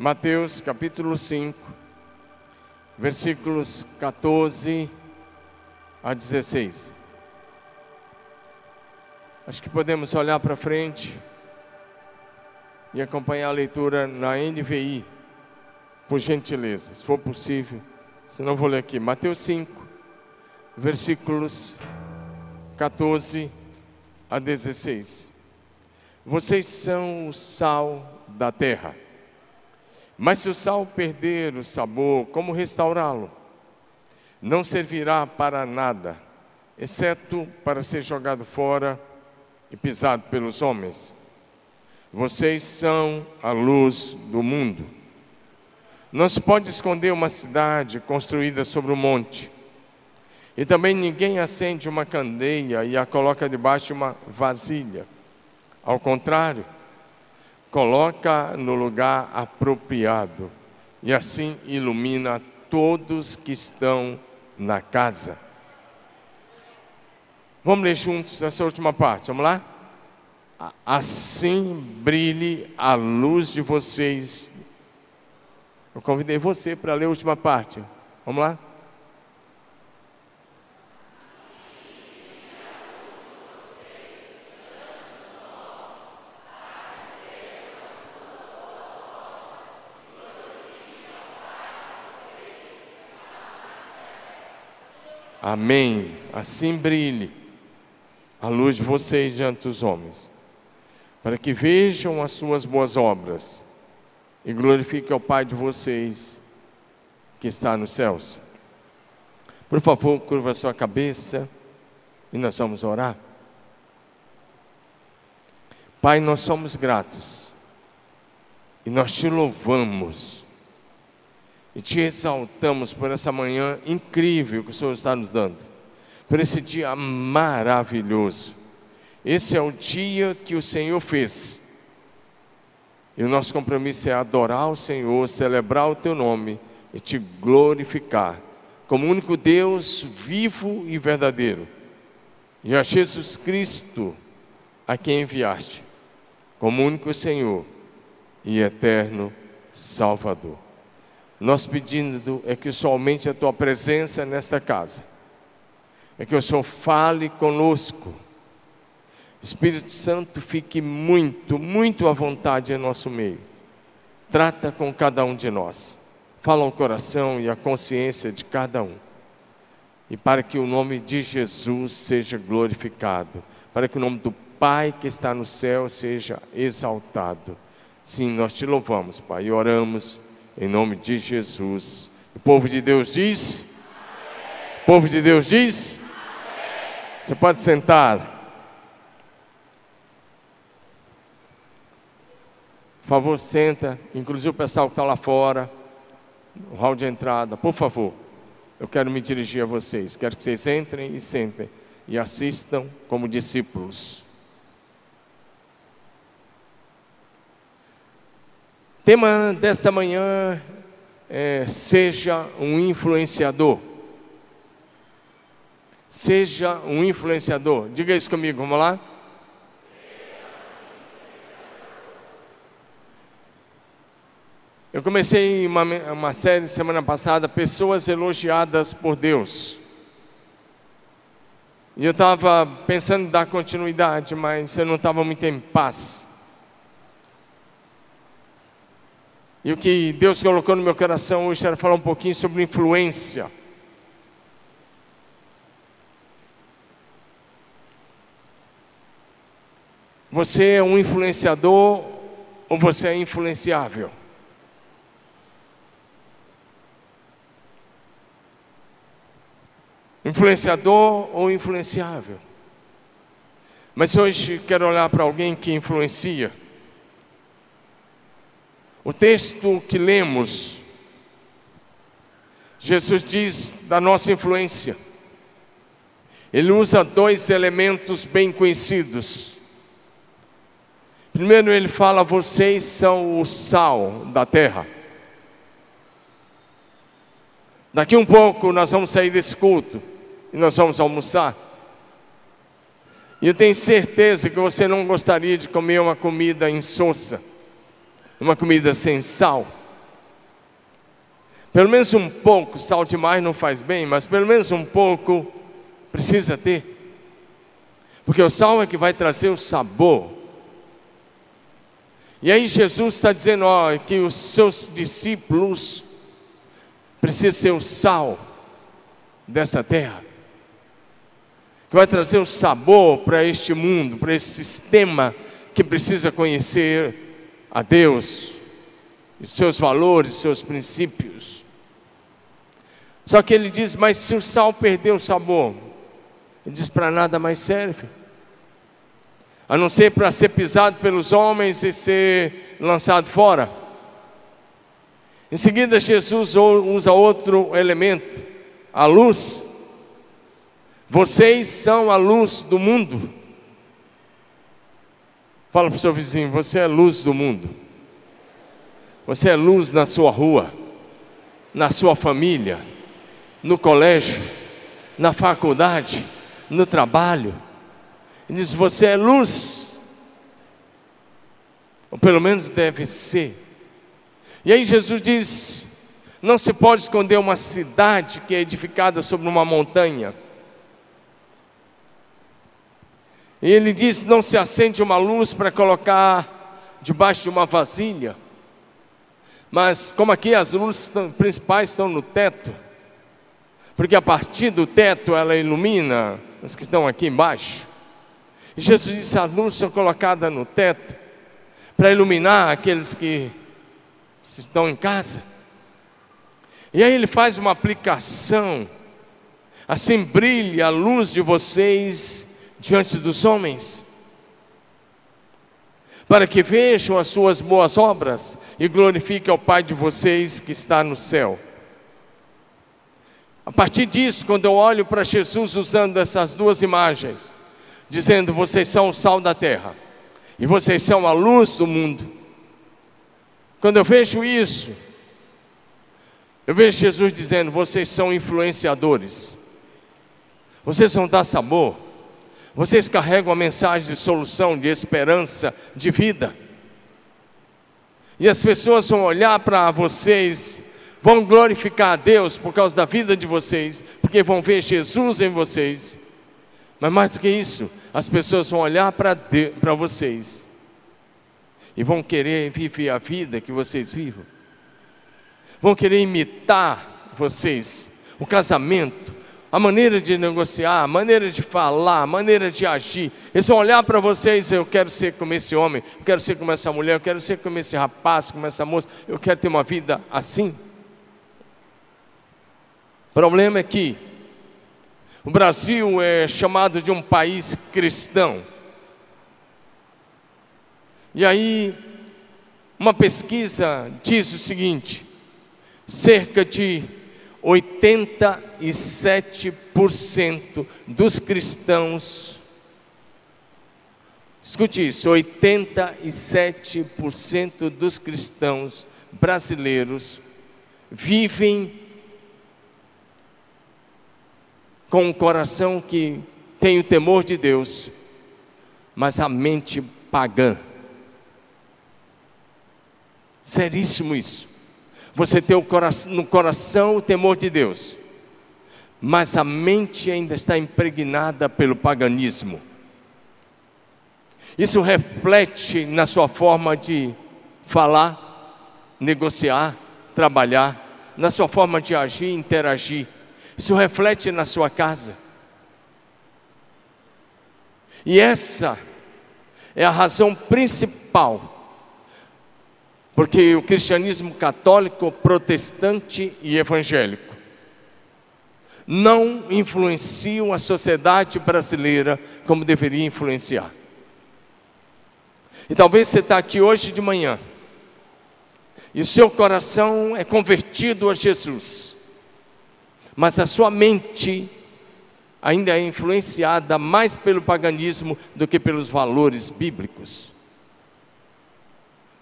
Mateus capítulo 5, versículos 14 a 16. Acho que podemos olhar para frente e acompanhar a leitura na NVI, por gentileza, se for possível. Se não, vou ler aqui. Mateus 5, versículos 14 a 16. Vocês são o sal da terra. Mas se o sal perder o sabor, como restaurá-lo? Não servirá para nada, exceto para ser jogado fora e pisado pelos homens. Vocês são a luz do mundo. Não se pode esconder uma cidade construída sobre um monte. E também ninguém acende uma candeia e a coloca debaixo de uma vasilha. Ao contrário, coloca no lugar apropriado e assim ilumina todos que estão na casa. Vamos ler juntos essa última parte, vamos lá? Assim brilhe a luz de vocês. Eu convidei você para ler a última parte. Vamos lá? Amém. Assim brilhe a luz de vocês diante dos homens, para que vejam as suas boas obras e glorifiquem ao Pai de vocês que está nos céus. Por favor, curva sua cabeça e nós vamos orar. Pai, nós somos gratos e nós te louvamos e te exaltamos por essa manhã incrível que o Senhor está nos dando, por esse dia maravilhoso. Esse é o dia que o Senhor fez. E o nosso compromisso é adorar o Senhor, celebrar o teu nome e te glorificar como único Deus vivo e verdadeiro. E a Jesus Cristo a quem enviaste, como único Senhor e eterno Salvador. Nosso pedido é que somente a tua presença nesta casa, é que o Senhor fale conosco. Espírito Santo, fique muito, muito à vontade em nosso meio. Trata com cada um de nós. Fala ao coração e à consciência de cada um. E para que o nome de Jesus seja glorificado, para que o nome do Pai que está no céu seja exaltado. Sim, nós te louvamos, Pai, e oramos em nome de Jesus. O povo de Deus diz. O povo de Deus diz. Você pode sentar. Por favor, senta. Inclusive o pessoal que está lá fora, no hall de entrada, por favor. Eu quero me dirigir a vocês. Quero que vocês entrem e sentem e assistam como discípulos. Tema desta manhã é: seja um influenciador. Seja um influenciador. Diga isso comigo, vamos lá? Eu comecei uma, uma série semana passada, Pessoas Elogiadas por Deus. E eu estava pensando em dar continuidade, mas eu não estava muito em paz. E o que Deus colocou no meu coração hoje era falar um pouquinho sobre influência. Você é um influenciador ou você é influenciável? Influenciador ou influenciável? Mas hoje quero olhar para alguém que influencia. O texto que lemos, Jesus diz da nossa influência. Ele usa dois elementos bem conhecidos. Primeiro, ele fala: vocês são o sal da terra. Daqui um pouco nós vamos sair desse culto e nós vamos almoçar. E eu tenho certeza que você não gostaria de comer uma comida insossa uma comida sem sal. Pelo menos um pouco, sal demais não faz bem, mas pelo menos um pouco precisa ter. Porque o sal é que vai trazer o sabor. E aí Jesus está dizendo ó, que os seus discípulos precisam ser o sal desta terra. Que vai trazer o sabor para este mundo, para esse sistema que precisa conhecer a Deus, os seus valores, seus princípios. Só que ele diz: Mas se o sal perdeu o sabor, ele diz: Para nada mais serve, a não ser para ser pisado pelos homens e ser lançado fora. Em seguida, Jesus usa outro elemento, a luz. Vocês são a luz do mundo. Fala para o seu vizinho: Você é luz do mundo. Você é luz na sua rua, na sua família, no colégio, na faculdade, no trabalho. Ele diz: Você é luz. Ou pelo menos deve ser. E aí Jesus diz: Não se pode esconder uma cidade que é edificada sobre uma montanha. E ele diz: Não se acende uma luz para colocar debaixo de uma vasilha. Mas, como aqui as luzes principais estão no teto, porque a partir do teto ela ilumina os que estão aqui embaixo. E Jesus disse: as luzes são colocadas no teto para iluminar aqueles que estão em casa. E aí ele faz uma aplicação. Assim brilha a luz de vocês diante dos homens, para que vejam as suas boas obras e glorifiquem ao Pai de vocês que está no céu. A partir disso, quando eu olho para Jesus usando essas duas imagens, dizendo: Vocês são o sal da terra e vocês são a luz do mundo. Quando eu vejo isso, eu vejo Jesus dizendo: Vocês são influenciadores, vocês vão dar sabor, vocês carregam a mensagem de solução, de esperança, de vida. E as pessoas vão olhar para vocês vão glorificar a Deus por causa da vida de vocês, porque vão ver Jesus em vocês. Mas mais do que isso, as pessoas vão olhar para vocês e vão querer viver a vida que vocês vivem, vão querer imitar vocês, o casamento, a maneira de negociar, a maneira de falar, a maneira de agir. Eles vão olhar para vocês, eu quero ser como esse homem, eu quero ser como essa mulher, eu quero ser como esse rapaz, como essa moça, eu quero ter uma vida assim. O problema é que o Brasil é chamado de um país cristão. E aí, uma pesquisa diz o seguinte: cerca de 87% dos cristãos, escute isso, 87% dos cristãos brasileiros vivem com um coração que tem o temor de Deus, mas a mente pagã. Seríssimo isso. Você tem no coração o temor de Deus, mas a mente ainda está impregnada pelo paganismo. Isso reflete na sua forma de falar, negociar, trabalhar, na sua forma de agir, interagir. Isso reflete na sua casa. E essa é a razão principal, porque o cristianismo católico, protestante e evangélico não influenciam a sociedade brasileira como deveria influenciar. E talvez você está aqui hoje de manhã, e seu coração é convertido a Jesus mas a sua mente ainda é influenciada mais pelo paganismo do que pelos valores bíblicos.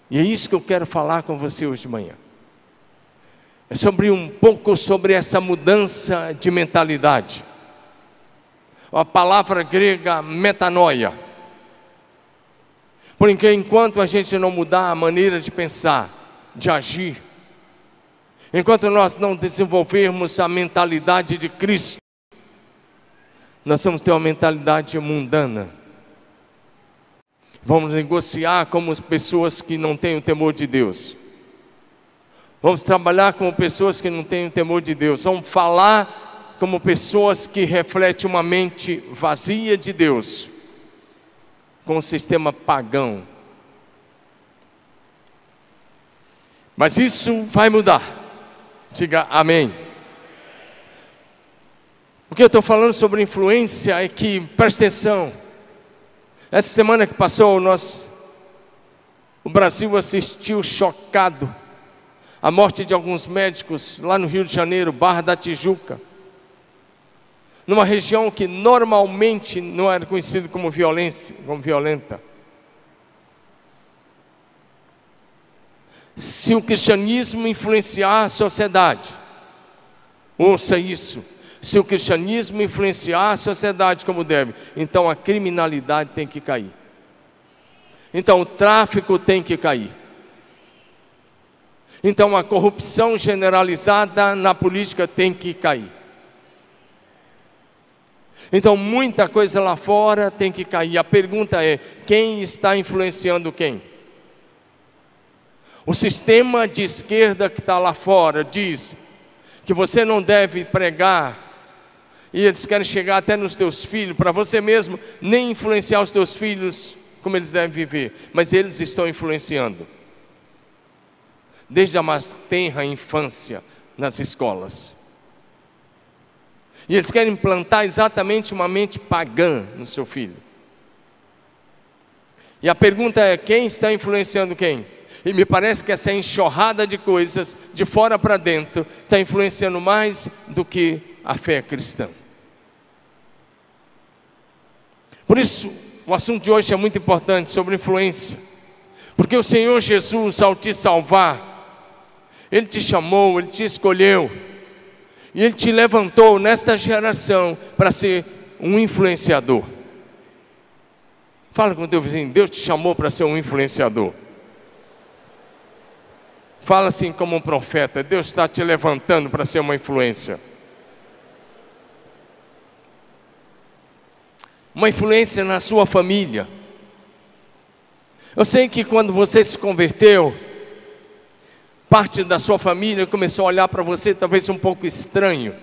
E é isso que eu quero falar com você hoje de manhã. É sobre um pouco sobre essa mudança de mentalidade. A palavra grega metanoia. Porque enquanto a gente não mudar a maneira de pensar, de agir, Enquanto nós não desenvolvermos a mentalidade de Cristo, nós vamos ter uma mentalidade mundana. Vamos negociar como pessoas que não têm o temor de Deus. Vamos trabalhar como pessoas que não têm o temor de Deus. Vamos falar como pessoas que refletem uma mente vazia de Deus, com o sistema pagão. Mas isso vai mudar. Diga amém. O que eu estou falando sobre influência é que, presta atenção, essa semana que passou, nós, o Brasil assistiu chocado a morte de alguns médicos lá no Rio de Janeiro, Barra da Tijuca, numa região que normalmente não era conhecida como violência, como violenta. Se o cristianismo influenciar a sociedade, ouça isso. Se o cristianismo influenciar a sociedade como deve, então a criminalidade tem que cair. Então o tráfico tem que cair. Então a corrupção generalizada na política tem que cair. Então muita coisa lá fora tem que cair. A pergunta é: quem está influenciando quem? O sistema de esquerda que está lá fora diz que você não deve pregar, e eles querem chegar até nos teus filhos, para você mesmo nem influenciar os teus filhos como eles devem viver, mas eles estão influenciando, desde a mais tenra infância nas escolas. E eles querem implantar exatamente uma mente pagã no seu filho. E a pergunta é: quem está influenciando quem? E me parece que essa enxurrada de coisas, de fora para dentro, está influenciando mais do que a fé cristã. Por isso, o assunto de hoje é muito importante sobre influência. Porque o Senhor Jesus, ao te salvar, Ele te chamou, Ele te escolheu, e Ele te levantou nesta geração para ser um influenciador. Fala com o teu vizinho, Deus te chamou para ser um influenciador. Fala assim como um profeta: Deus está te levantando para ser uma influência. Uma influência na sua família. Eu sei que quando você se converteu, parte da sua família começou a olhar para você talvez um pouco estranho.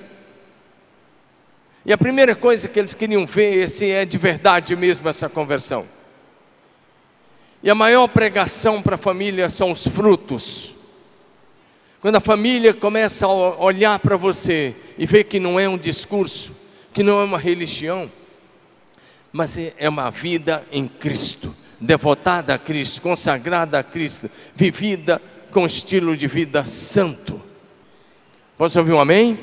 E a primeira coisa que eles queriam ver se é de verdade mesmo essa conversão. E a maior pregação para a família são os frutos. Quando a família começa a olhar para você e ver que não é um discurso, que não é uma religião, mas é, é uma vida em Cristo, devotada a Cristo, consagrada a Cristo, vivida com estilo de vida santo. Posso ouvir um amém?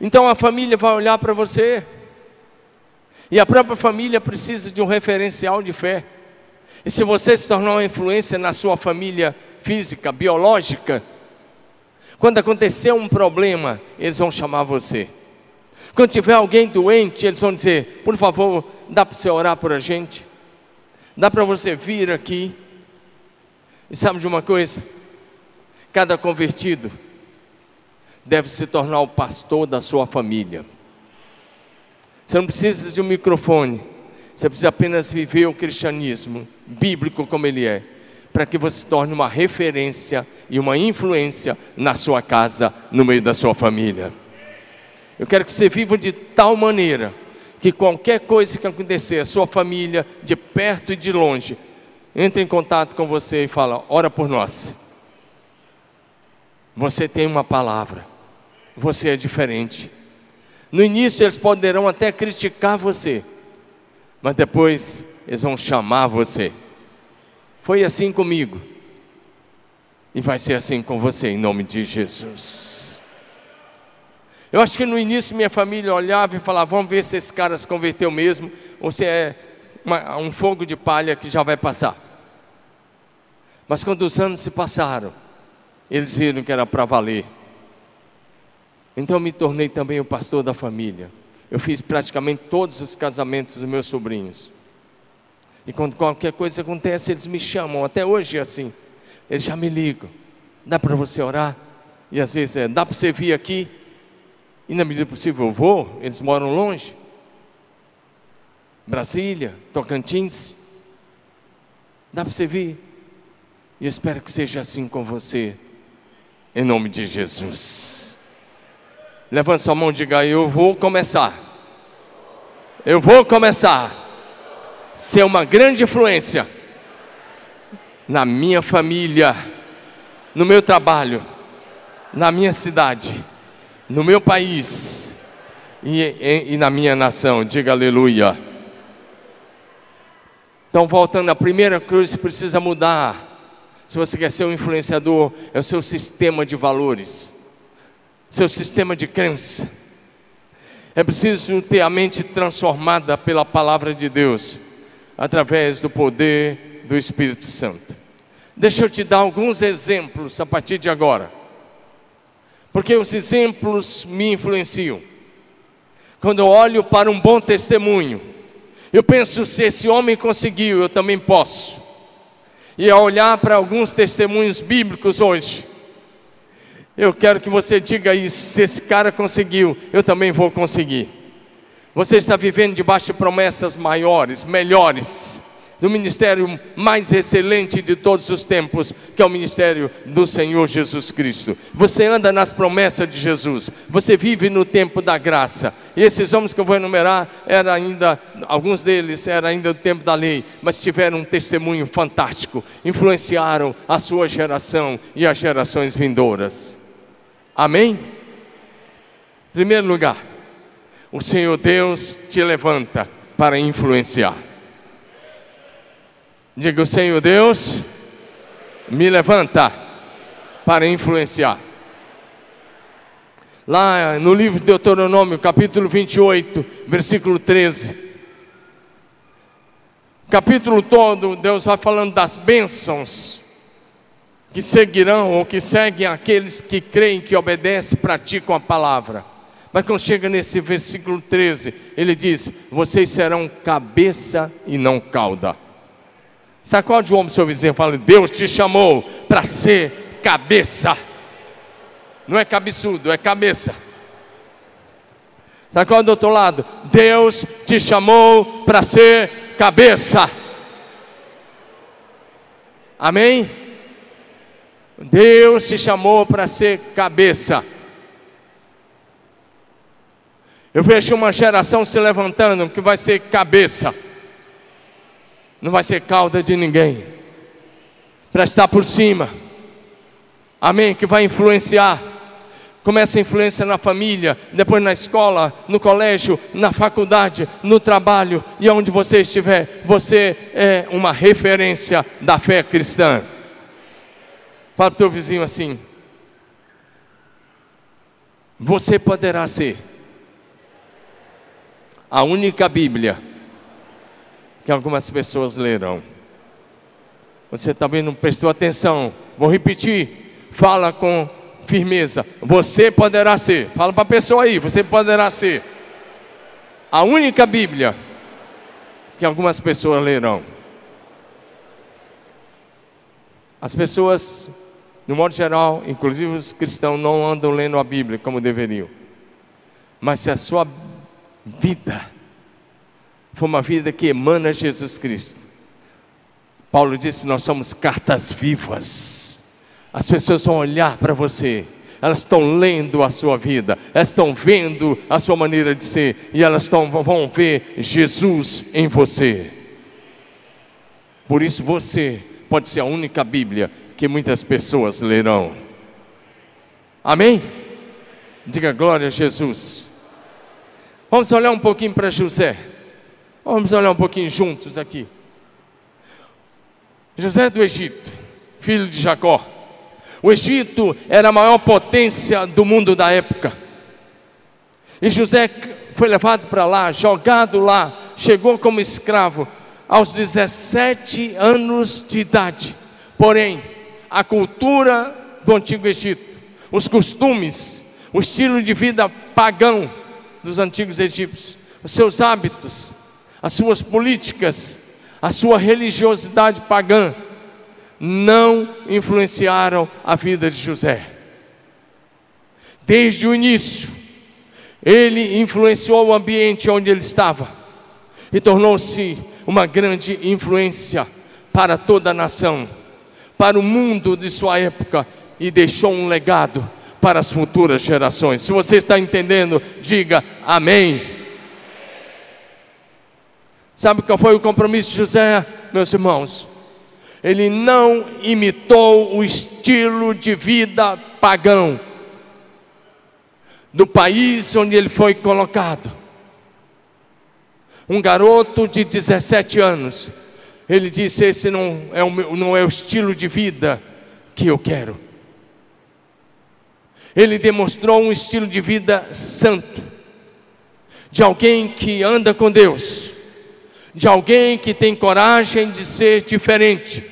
Então a família vai olhar para você, e a própria família precisa de um referencial de fé. E se você se tornar uma influência na sua família física, biológica, quando acontecer um problema, eles vão chamar você. Quando tiver alguém doente, eles vão dizer: por favor, dá para você orar por a gente? Dá para você vir aqui? E sabe de uma coisa? Cada convertido deve se tornar o pastor da sua família. Você não precisa de um microfone, você precisa apenas viver o cristianismo bíblico como ele é para que você se torne uma referência e uma influência na sua casa, no meio da sua família. Eu quero que você viva de tal maneira que qualquer coisa que acontecer, a sua família, de perto e de longe, entre em contato com você e fala: ora por nós. Você tem uma palavra, você é diferente. No início eles poderão até criticar você, mas depois eles vão chamar você. Foi assim comigo. E vai ser assim com você, em nome de Jesus. Eu acho que no início minha família olhava e falava: vamos ver se esse cara se converteu mesmo, ou se é uma, um fogo de palha que já vai passar. Mas quando os anos se passaram, eles viram que era para valer. Então me tornei também o pastor da família. Eu fiz praticamente todos os casamentos dos meus sobrinhos. E quando qualquer coisa acontece, eles me chamam. Até hoje é assim. Eles já me ligam. Dá para você orar? E às vezes é, dá para você vir aqui? E na medida possível eu vou, eles moram longe. Brasília, Tocantins. Dá para você vir? E espero que seja assim com você, em nome de Jesus. Levante sua mão e diga: Eu vou começar. Eu vou começar ser uma grande influência na minha família, no meu trabalho, na minha cidade, no meu país e, e, e na minha nação. Diga aleluia. Então, voltando, a primeira coisa que precisa mudar, se você quer ser um influenciador, é o seu sistema de valores, seu sistema de crença. É preciso ter a mente transformada pela palavra de Deus, através do poder do Espírito Santo. Deixa eu te dar alguns exemplos a partir de agora, porque os exemplos me influenciam. Quando eu olho para um bom testemunho, eu penso, se esse homem conseguiu, eu também posso. E ao olhar para alguns testemunhos bíblicos hoje, eu quero que você diga isso: se esse cara conseguiu, eu também vou conseguir. Você está vivendo debaixo de promessas maiores, melhores do ministério mais excelente de todos os tempos, que é o ministério do Senhor Jesus Cristo. Você anda nas promessas de Jesus, você vive no tempo da graça. E esses homens que eu vou enumerar, era ainda, alguns deles eram ainda do tempo da lei, mas tiveram um testemunho fantástico, influenciaram a sua geração e as gerações vindouras. Amém? Em primeiro lugar, o Senhor Deus te levanta para influenciar. Diga: o Senhor Deus me levanta para influenciar. Lá no livro de Deuteronômio, capítulo 28, versículo 13. Capítulo todo, Deus vai falando das bênçãos que seguirão ou que seguem aqueles que creem, que obedecem, praticam a palavra. Mas quando chega nesse versículo 13, ele diz: Vocês serão cabeça e não cauda. Sacode o ombro do seu vizinho e fala: Deus te chamou para ser cabeça. Não é cabeçudo, é cabeça. Sacode do outro lado: Deus te chamou para ser cabeça. Amém? Deus te chamou para ser cabeça. Eu vejo uma geração se levantando que vai ser cabeça não vai ser cauda de ninguém, para estar por cima, amém? Que vai influenciar. Começa a influência na família, depois na escola, no colégio, na faculdade, no trabalho e onde você estiver, você é uma referência da fé cristã. Para o teu vizinho assim: você poderá ser a única Bíblia que algumas pessoas lerão. Você também não prestou atenção. Vou repetir. Fala com firmeza. Você poderá ser. Fala para a pessoa aí. Você poderá ser a única Bíblia que algumas pessoas lerão. As pessoas, no modo geral, inclusive os cristãos, não andam lendo a Bíblia como deveriam. Mas se a sua vida foi uma vida que emana Jesus Cristo. Paulo disse: Nós somos cartas vivas. As pessoas vão olhar para você, elas estão lendo a sua vida, elas estão vendo a sua maneira de ser, e elas estão, vão ver Jesus em você. Por isso você pode ser a única Bíblia que muitas pessoas lerão. Amém? Diga glória a Jesus. Vamos olhar um pouquinho para José. Vamos olhar um pouquinho juntos aqui. José do Egito, filho de Jacó. O Egito era a maior potência do mundo da época. E José foi levado para lá, jogado lá, chegou como escravo aos 17 anos de idade. Porém, a cultura do antigo Egito, os costumes, o estilo de vida pagão dos antigos egípcios, os seus hábitos, as suas políticas, a sua religiosidade pagã, não influenciaram a vida de José. Desde o início, ele influenciou o ambiente onde ele estava e tornou-se uma grande influência para toda a nação, para o mundo de sua época e deixou um legado para as futuras gerações. Se você está entendendo, diga amém. Sabe qual foi o compromisso de José, meus irmãos? Ele não imitou o estilo de vida pagão do país onde ele foi colocado. Um garoto de 17 anos, ele disse: Esse não é o, meu, não é o estilo de vida que eu quero. Ele demonstrou um estilo de vida santo, de alguém que anda com Deus de alguém que tem coragem de ser diferente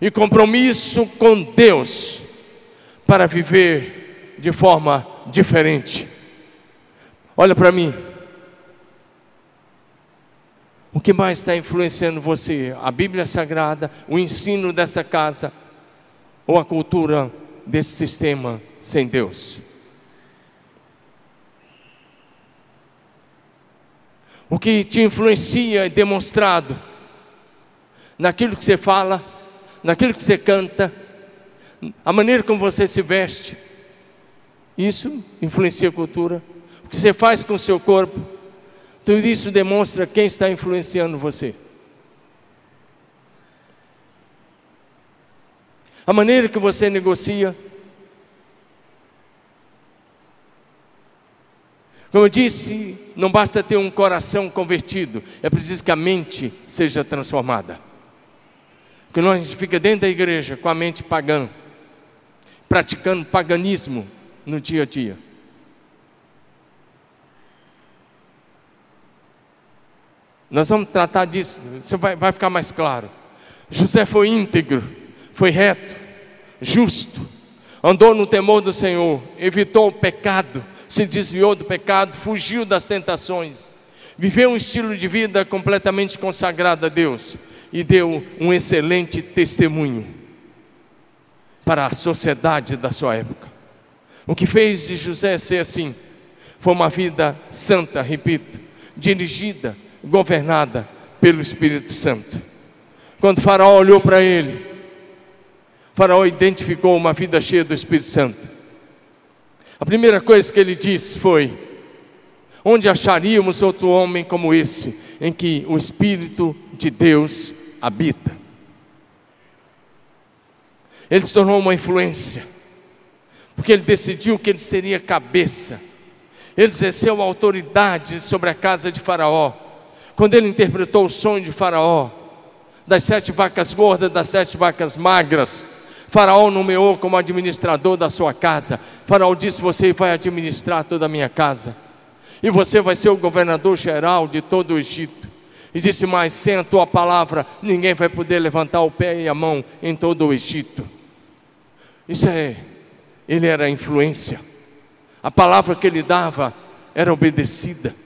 e compromisso com Deus para viver de forma diferente. Olha para mim. O que mais está influenciando você? A Bíblia Sagrada, o ensino dessa casa ou a cultura desse sistema sem Deus? O que te influencia é demonstrado naquilo que você fala, naquilo que você canta, a maneira como você se veste. Isso influencia a cultura. O que você faz com o seu corpo, tudo isso demonstra quem está influenciando você. A maneira que você negocia, Como eu disse, não basta ter um coração convertido, é preciso que a mente seja transformada. Porque nós a gente fica dentro da igreja com a mente pagã, praticando paganismo no dia a dia. Nós vamos tratar disso, isso vai, vai ficar mais claro. José foi íntegro, foi reto, justo, andou no temor do Senhor, evitou o pecado, se desviou do pecado, fugiu das tentações, viveu um estilo de vida completamente consagrado a Deus e deu um excelente testemunho para a sociedade da sua época. O que fez de José ser assim foi uma vida santa, repito, dirigida, governada pelo Espírito Santo. Quando Faraó olhou para ele, Faraó identificou uma vida cheia do Espírito Santo. A primeira coisa que ele disse foi: Onde acharíamos outro homem como esse, em que o Espírito de Deus habita? Ele se tornou uma influência, porque ele decidiu que ele seria cabeça, ele exerceu autoridade sobre a casa de Faraó. Quando ele interpretou o sonho de Faraó, das sete vacas gordas, das sete vacas magras, Faraó nomeou como administrador da sua casa. Faraó disse: Você vai administrar toda a minha casa, e você vai ser o governador geral de todo o Egito. E disse mais: Sem a tua palavra, ninguém vai poder levantar o pé e a mão em todo o Egito. Isso é, ele era influência. A palavra que ele dava era obedecida.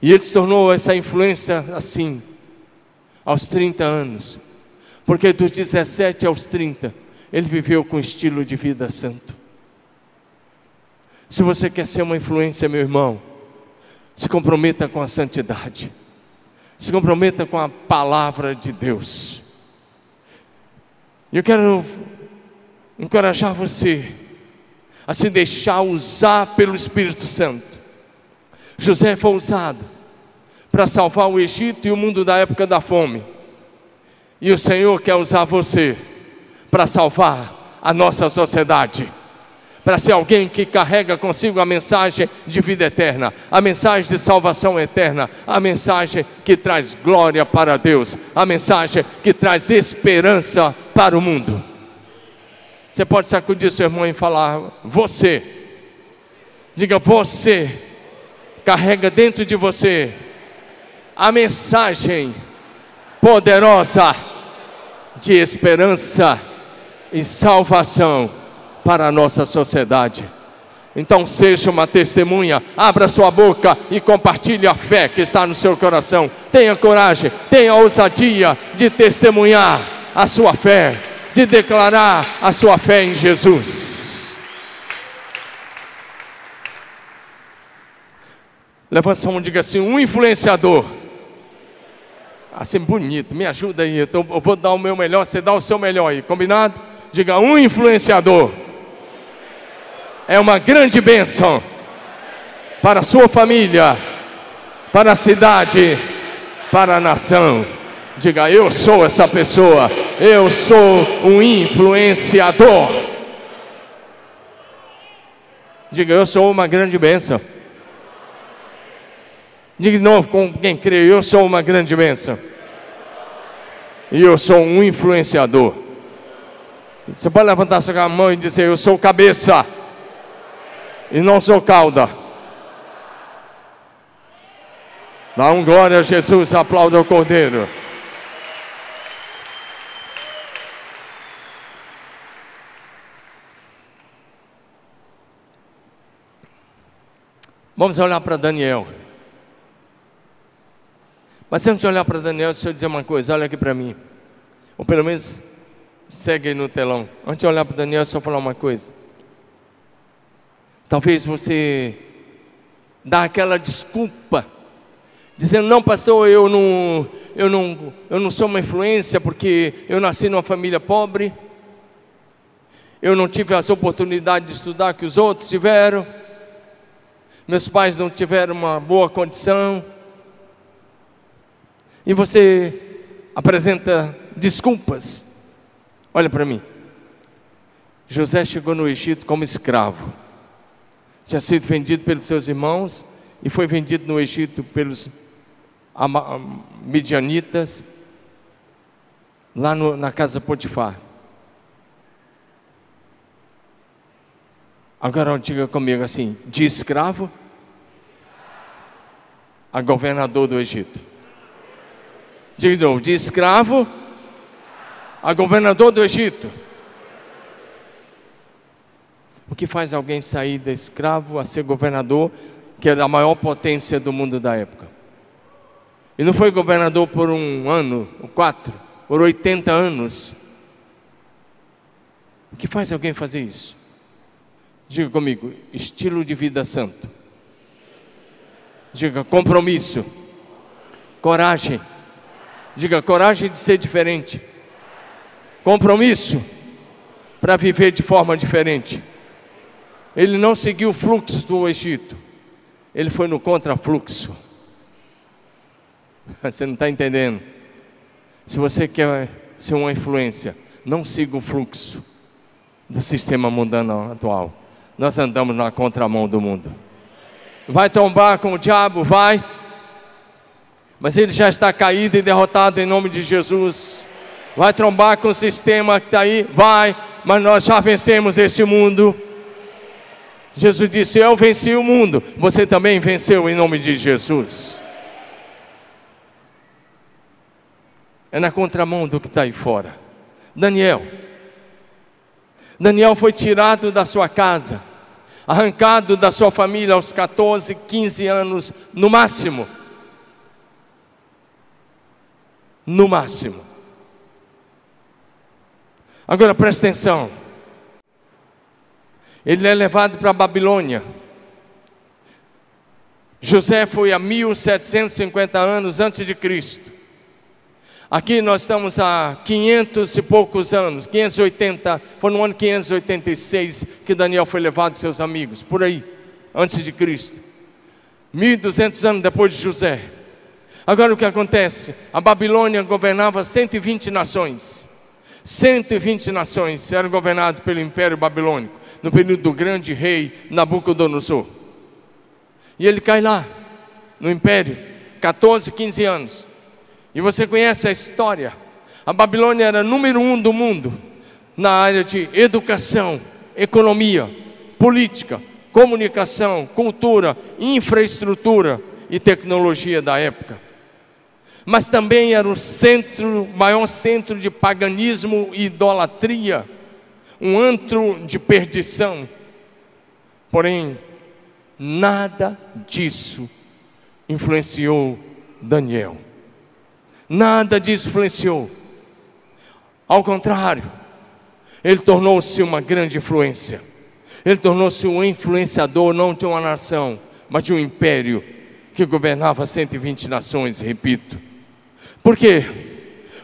E ele se tornou essa influência assim, aos 30 anos porque dos 17 aos 30, ele viveu com estilo de vida santo. Se você quer ser uma influência, meu irmão, se comprometa com a santidade, se comprometa com a palavra de Deus. Eu quero encorajar você a se deixar usar pelo Espírito Santo. José foi usado para salvar o Egito e o mundo da época da fome. E o Senhor quer usar você para salvar a nossa sociedade, para ser alguém que carrega consigo a mensagem de vida eterna, a mensagem de salvação eterna, a mensagem que traz glória para Deus, a mensagem que traz esperança para o mundo. Você pode sacudir seu irmão e falar: Você, diga você, carrega dentro de você a mensagem poderosa de esperança e salvação para a nossa sociedade. Então seja uma testemunha, abra sua boca e compartilhe a fé que está no seu coração. Tenha coragem, tenha ousadia de testemunhar a sua fé, de declarar a sua fé em Jesus. Levanta a mão e diga assim: um influenciador Assim, bonito, me ajuda aí. Eu, tô, eu vou dar o meu melhor, você dá o seu melhor aí, combinado? Diga: um influenciador. É uma grande bênção para a sua família, para a cidade, para a nação. Diga: eu sou essa pessoa, eu sou um influenciador. Diga: eu sou uma grande bênção. Diga de novo com quem crê, eu sou uma grande bênção. E eu sou um influenciador. Você pode levantar sua mão e dizer, eu sou cabeça. E não sou cauda. Dá um glória a Jesus, aplaude o Cordeiro. Vamos olhar para Daniel. Mas antes de olhar para Daniel, deixa eu dizer uma coisa, olha aqui para mim. Ou pelo menos segue aí no telão. Antes de olhar para Daniel, só falar uma coisa. Talvez você dá aquela desculpa, dizendo, não pastor, eu não, eu não, eu não sou uma influência porque eu nasci numa família pobre, eu não tive as oportunidades de estudar que os outros tiveram, meus pais não tiveram uma boa condição e você apresenta desculpas. Olha para mim. José chegou no Egito como escravo. Tinha sido vendido pelos seus irmãos e foi vendido no Egito pelos midianitas, lá no, na casa Potifar. Agora diga comigo assim: de escravo a governador do Egito. De novo: de escravo a governador do Egito. O que faz alguém sair de escravo a ser governador, que é a maior potência do mundo da época? E não foi governador por um ano, ou quatro, por 80 anos. O que faz alguém fazer isso? Diga comigo: estilo de vida santo. Diga compromisso, coragem Diga coragem de ser diferente. Compromisso para viver de forma diferente. Ele não seguiu o fluxo do Egito. Ele foi no contrafluxo. Você não está entendendo? Se você quer ser uma influência, não siga o fluxo do sistema mundano atual. Nós andamos na contramão do mundo. Vai tombar com o diabo? Vai. Mas ele já está caído e derrotado em nome de Jesus. Vai trombar com o sistema que está aí? Vai, mas nós já vencemos este mundo. Jesus disse: Eu venci o mundo, você também venceu em nome de Jesus. É na contramão do que está aí fora. Daniel. Daniel foi tirado da sua casa, arrancado da sua família aos 14, 15 anos no máximo no máximo. Agora presta atenção. Ele é levado para a Babilônia. José foi a 1750 anos antes de Cristo. Aqui nós estamos há 500 e poucos anos, 580, foi no ano 586 que Daniel foi levado e seus amigos, por aí, antes de Cristo. 1200 anos depois de José. Agora o que acontece? A Babilônia governava 120 nações. 120 nações eram governadas pelo Império Babilônico, no período do grande rei Nabucodonosor. E ele cai lá, no Império, 14, 15 anos. E você conhece a história. A Babilônia era número um do mundo na área de educação, economia, política, comunicação, cultura, infraestrutura e tecnologia da época mas também era o centro, maior centro de paganismo e idolatria, um antro de perdição. Porém, nada disso influenciou Daniel. Nada disso influenciou. Ao contrário, ele tornou-se uma grande influência. Ele tornou-se um influenciador não de uma nação, mas de um império que governava 120 nações, repito. Por quê?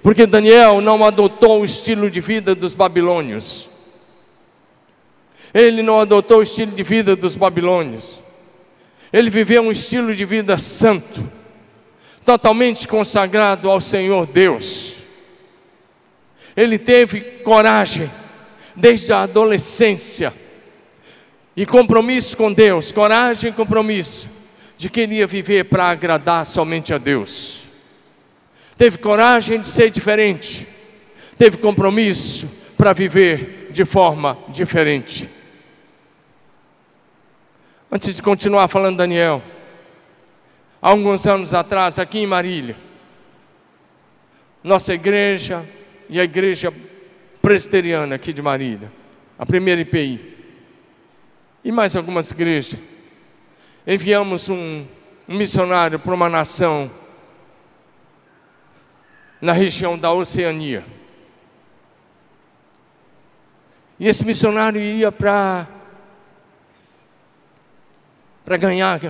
Porque Daniel não adotou o estilo de vida dos babilônios. Ele não adotou o estilo de vida dos babilônios. Ele viveu um estilo de vida santo, totalmente consagrado ao Senhor Deus. Ele teve coragem desde a adolescência e compromisso com Deus, coragem e compromisso de que ele ia viver para agradar somente a Deus. Teve coragem de ser diferente, teve compromisso para viver de forma diferente. Antes de continuar falando, Daniel, há alguns anos atrás, aqui em Marília, nossa igreja e a igreja presbiteriana aqui de Marília, a primeira IPI, e mais algumas igrejas, enviamos um, um missionário para uma nação na região da Oceania. E esse missionário ia para para ganhar,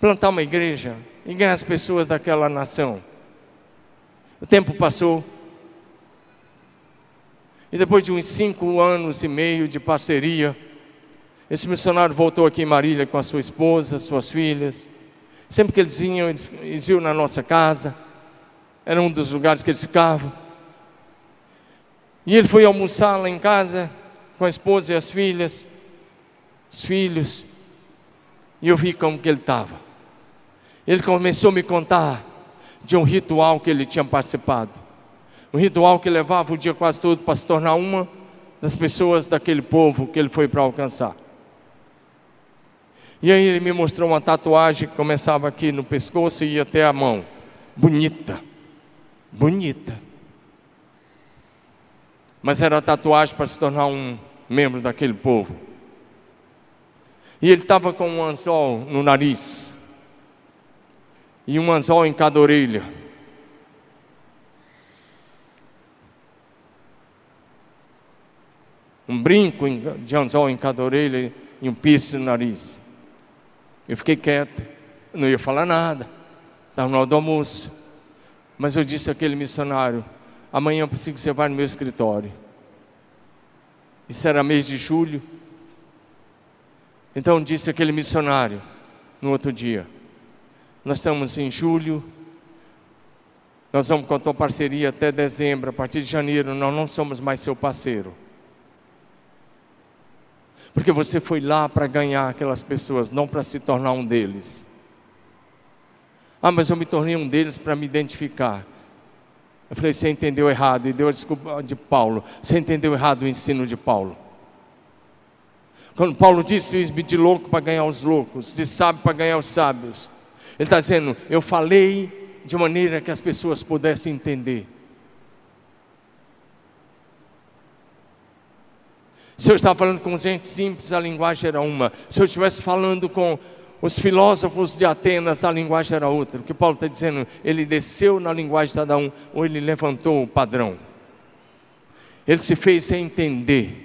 plantar uma igreja e ganhar as pessoas daquela nação. O tempo passou. E depois de uns cinco anos e meio de parceria, esse missionário voltou aqui em Marília com a sua esposa, suas filhas. Sempre que eles vinham, eles iam na nossa casa. Era um dos lugares que eles ficavam. E ele foi almoçar lá em casa com a esposa e as filhas, os filhos. E eu vi como que ele estava. Ele começou a me contar de um ritual que ele tinha participado. Um ritual que levava o dia quase todo para se tornar uma das pessoas daquele povo que ele foi para alcançar. E aí ele me mostrou uma tatuagem que começava aqui no pescoço e ia até a mão. Bonita. Bonita. Mas era tatuagem para se tornar um membro daquele povo. E ele estava com um anzol no nariz. E um anzol em cada orelha. Um brinco de anzol em cada orelha e um piercing no nariz. Eu fiquei quieto, não ia falar nada. Estava do almoço. Mas eu disse àquele missionário: amanhã eu preciso que você vá no meu escritório. Isso era mês de julho. Então disse aquele missionário no outro dia: Nós estamos em julho, nós vamos com a tua parceria até dezembro, a partir de janeiro nós não somos mais seu parceiro. Porque você foi lá para ganhar aquelas pessoas, não para se tornar um deles. Ah, mas eu me tornei um deles para me identificar. Eu falei, você entendeu errado, e deu a desculpa de Paulo. Você entendeu errado o ensino de Paulo. Quando Paulo disse de louco para ganhar os loucos, de sábio para ganhar os sábios, ele está dizendo: Eu falei de maneira que as pessoas pudessem entender. Se eu estava falando com gente simples, a linguagem era uma. Se eu estivesse falando com os filósofos de Atenas, a linguagem era outra. O que Paulo está dizendo, ele desceu na linguagem de cada um, ou ele levantou o padrão. Ele se fez entender.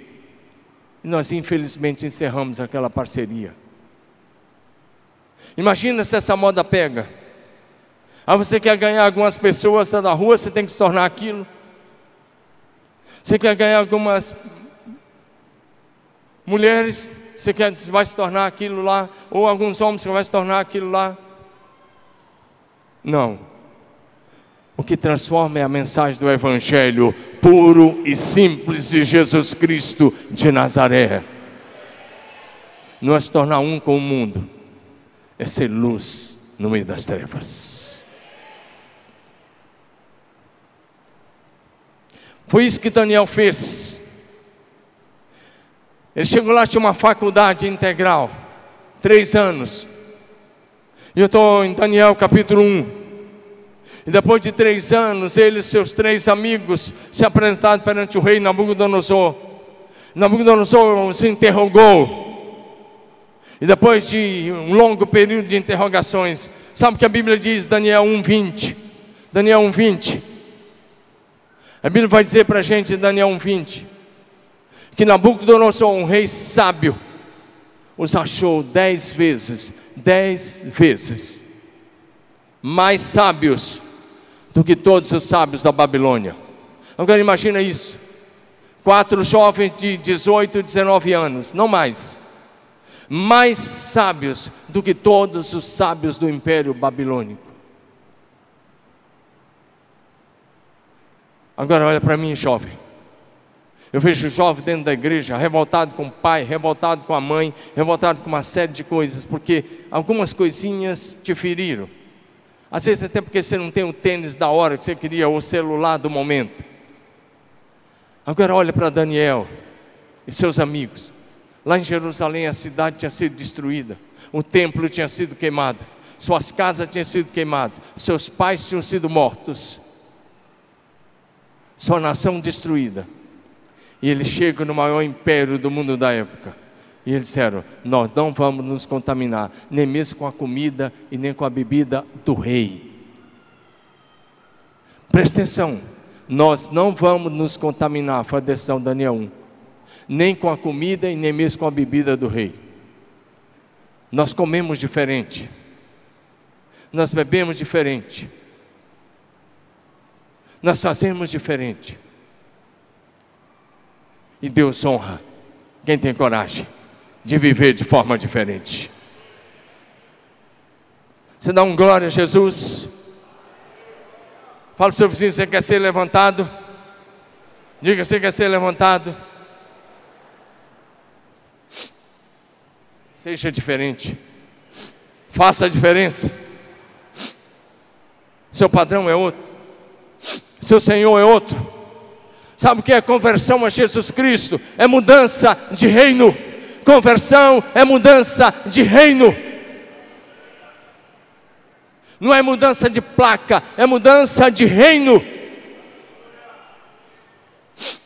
E nós, infelizmente, encerramos aquela parceria. Imagina se essa moda pega. Aí você quer ganhar algumas pessoas da rua, você tem que se tornar aquilo. Você quer ganhar algumas mulheres, você quer vai se tornar aquilo lá, ou alguns homens que vai se tornar aquilo lá. Não. O que transforma é a mensagem do Evangelho puro e simples de Jesus Cristo de Nazaré. Não é se tornar um com o mundo, é ser luz no meio das trevas. Foi isso que Daniel fez. Ele chegou lá, tinha uma faculdade integral, três anos. E eu estou em Daniel capítulo 1. E depois de três anos, ele e seus três amigos se apresentaram perante o rei Nabucodonosor. Nabucodonosor os interrogou. E depois de um longo período de interrogações, sabe o que a Bíblia diz, Daniel 1,20? Daniel 1,20. A Bíblia vai dizer para a gente, Daniel 1,20, que Nabucodonosor, um rei sábio, os achou dez vezes, dez vezes mais sábios do que todos os sábios da Babilônia. Agora imagina isso. Quatro jovens de 18, 19 anos, não mais. Mais sábios do que todos os sábios do Império Babilônico. Agora olha para mim, jovem. Eu vejo jovem dentro da igreja, revoltado com o pai, revoltado com a mãe, revoltado com uma série de coisas, porque algumas coisinhas te feriram. Às vezes até porque você não tem o tênis da hora que você queria, ou o celular do momento. Agora olha para Daniel e seus amigos. Lá em Jerusalém a cidade tinha sido destruída, o templo tinha sido queimado, suas casas tinham sido queimadas, seus pais tinham sido mortos, sua nação destruída. E ele chega no maior império do mundo da época. E eles disseram: Nós não vamos nos contaminar, nem mesmo com a comida e nem com a bebida do rei. Presta atenção, nós não vamos nos contaminar, foi a decisão Daniel 1, nem com a comida e nem mesmo com a bebida do rei. Nós comemos diferente, nós bebemos diferente, nós fazemos diferente. E Deus honra quem tem coragem de viver de forma diferente. Você dá um glória a Jesus. Fala para o seu vizinho: você quer ser levantado? Diga: você quer ser levantado? Seja diferente. Faça a diferença. Seu padrão é outro. Seu Senhor é outro. Sabe o que é conversão a Jesus Cristo? É mudança de reino. Conversão é mudança de reino. Não é mudança de placa, é mudança de reino.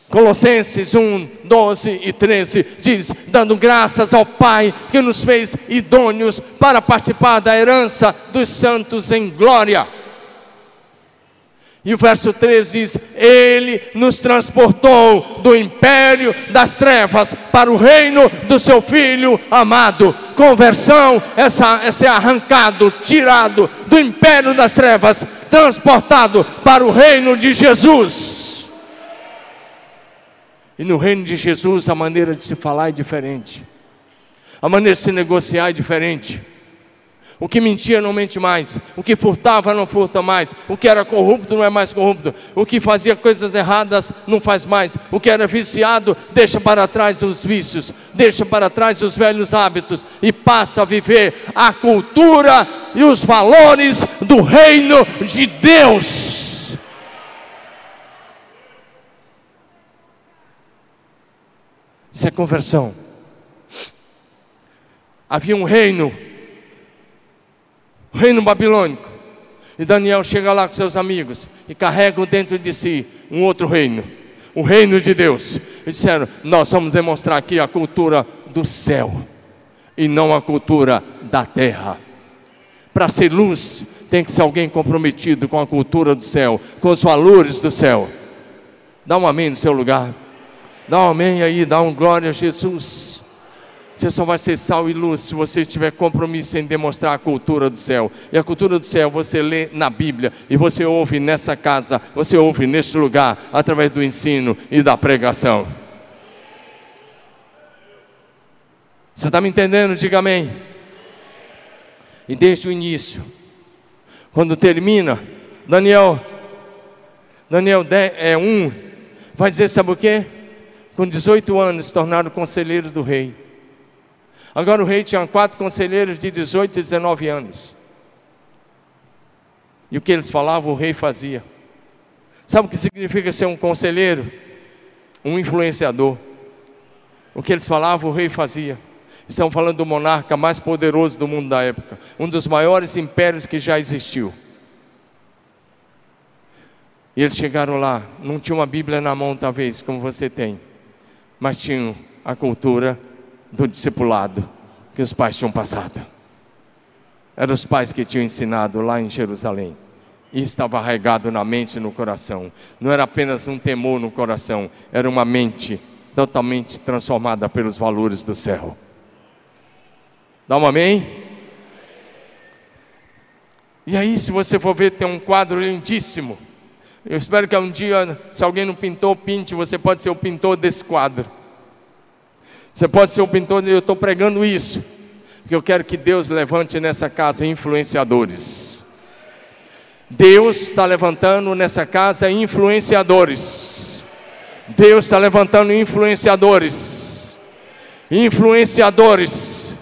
Colossenses 1, 12 e 13 diz: dando graças ao Pai que nos fez idôneos para participar da herança dos santos em glória. E o verso 3 diz: Ele nos transportou do império das trevas para o reino do seu Filho amado. Conversão é ser arrancado, tirado do império das trevas, transportado para o reino de Jesus. E no reino de Jesus a maneira de se falar é diferente, a maneira de se negociar é diferente. O que mentia não mente mais. O que furtava não furta mais. O que era corrupto não é mais corrupto. O que fazia coisas erradas não faz mais. O que era viciado deixa para trás os vícios, deixa para trás os velhos hábitos e passa a viver a cultura e os valores do reino de Deus. Isso é conversão. Havia um reino reino babilônico. E Daniel chega lá com seus amigos e carrega dentro de si um outro reino, o reino de Deus. E disseram: Nós vamos demonstrar aqui a cultura do céu e não a cultura da terra. Para ser luz, tem que ser alguém comprometido com a cultura do céu, com os valores do céu. Dá um amém no seu lugar. Dá um amém aí, dá um glória a Jesus. Você só vai ser sal e luz se você tiver compromisso em demonstrar a cultura do céu. E a cultura do céu você lê na Bíblia e você ouve nessa casa, você ouve neste lugar, através do ensino e da pregação. Você está me entendendo? Diga amém. E desde o início, quando termina, Daniel, Daniel 10, é 1, vai dizer: sabe o que? Com 18 anos tornaram conselheiros do rei. Agora o rei tinha quatro conselheiros de 18 e 19 anos. E o que eles falavam, o rei fazia. Sabe o que significa ser um conselheiro? Um influenciador. O que eles falavam, o rei fazia. Estamos falando do monarca mais poderoso do mundo da época, um dos maiores impérios que já existiu. E eles chegaram lá, não tinha uma Bíblia na mão, talvez, como você tem, mas tinham a cultura do discipulado que os pais tinham passado. Eram os pais que tinham ensinado lá em Jerusalém. E estava arraigado na mente e no coração. Não era apenas um temor no coração, era uma mente totalmente transformada pelos valores do céu. Dá um amém? E aí, se você for ver, tem um quadro lindíssimo. Eu espero que um dia, se alguém não pintou, pinte. Você pode ser o pintor desse quadro. Você pode ser o pintor, eu estou pregando isso. Porque eu quero que Deus levante nessa casa influenciadores. Deus está levantando nessa casa influenciadores. Deus está levantando influenciadores. Influenciadores.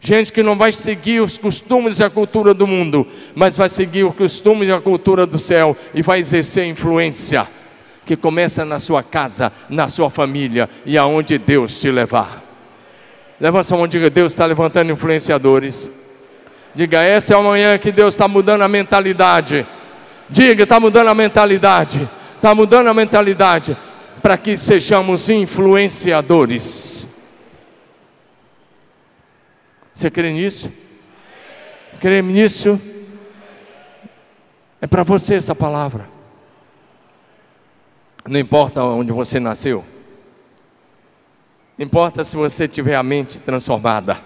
Gente que não vai seguir os costumes e a cultura do mundo, mas vai seguir os costumes e a cultura do céu e vai exercer influência que começa na sua casa, na sua família e aonde Deus te levar. Levanta sua mão e diga: Deus está levantando influenciadores. Diga, essa é a manhã que Deus está mudando a mentalidade. Diga, está mudando a mentalidade. Está mudando a mentalidade para que sejamos influenciadores. Você crê nisso? Crê nisso? É para você essa palavra. Não importa onde você nasceu. Não importa se você tiver a mente transformada.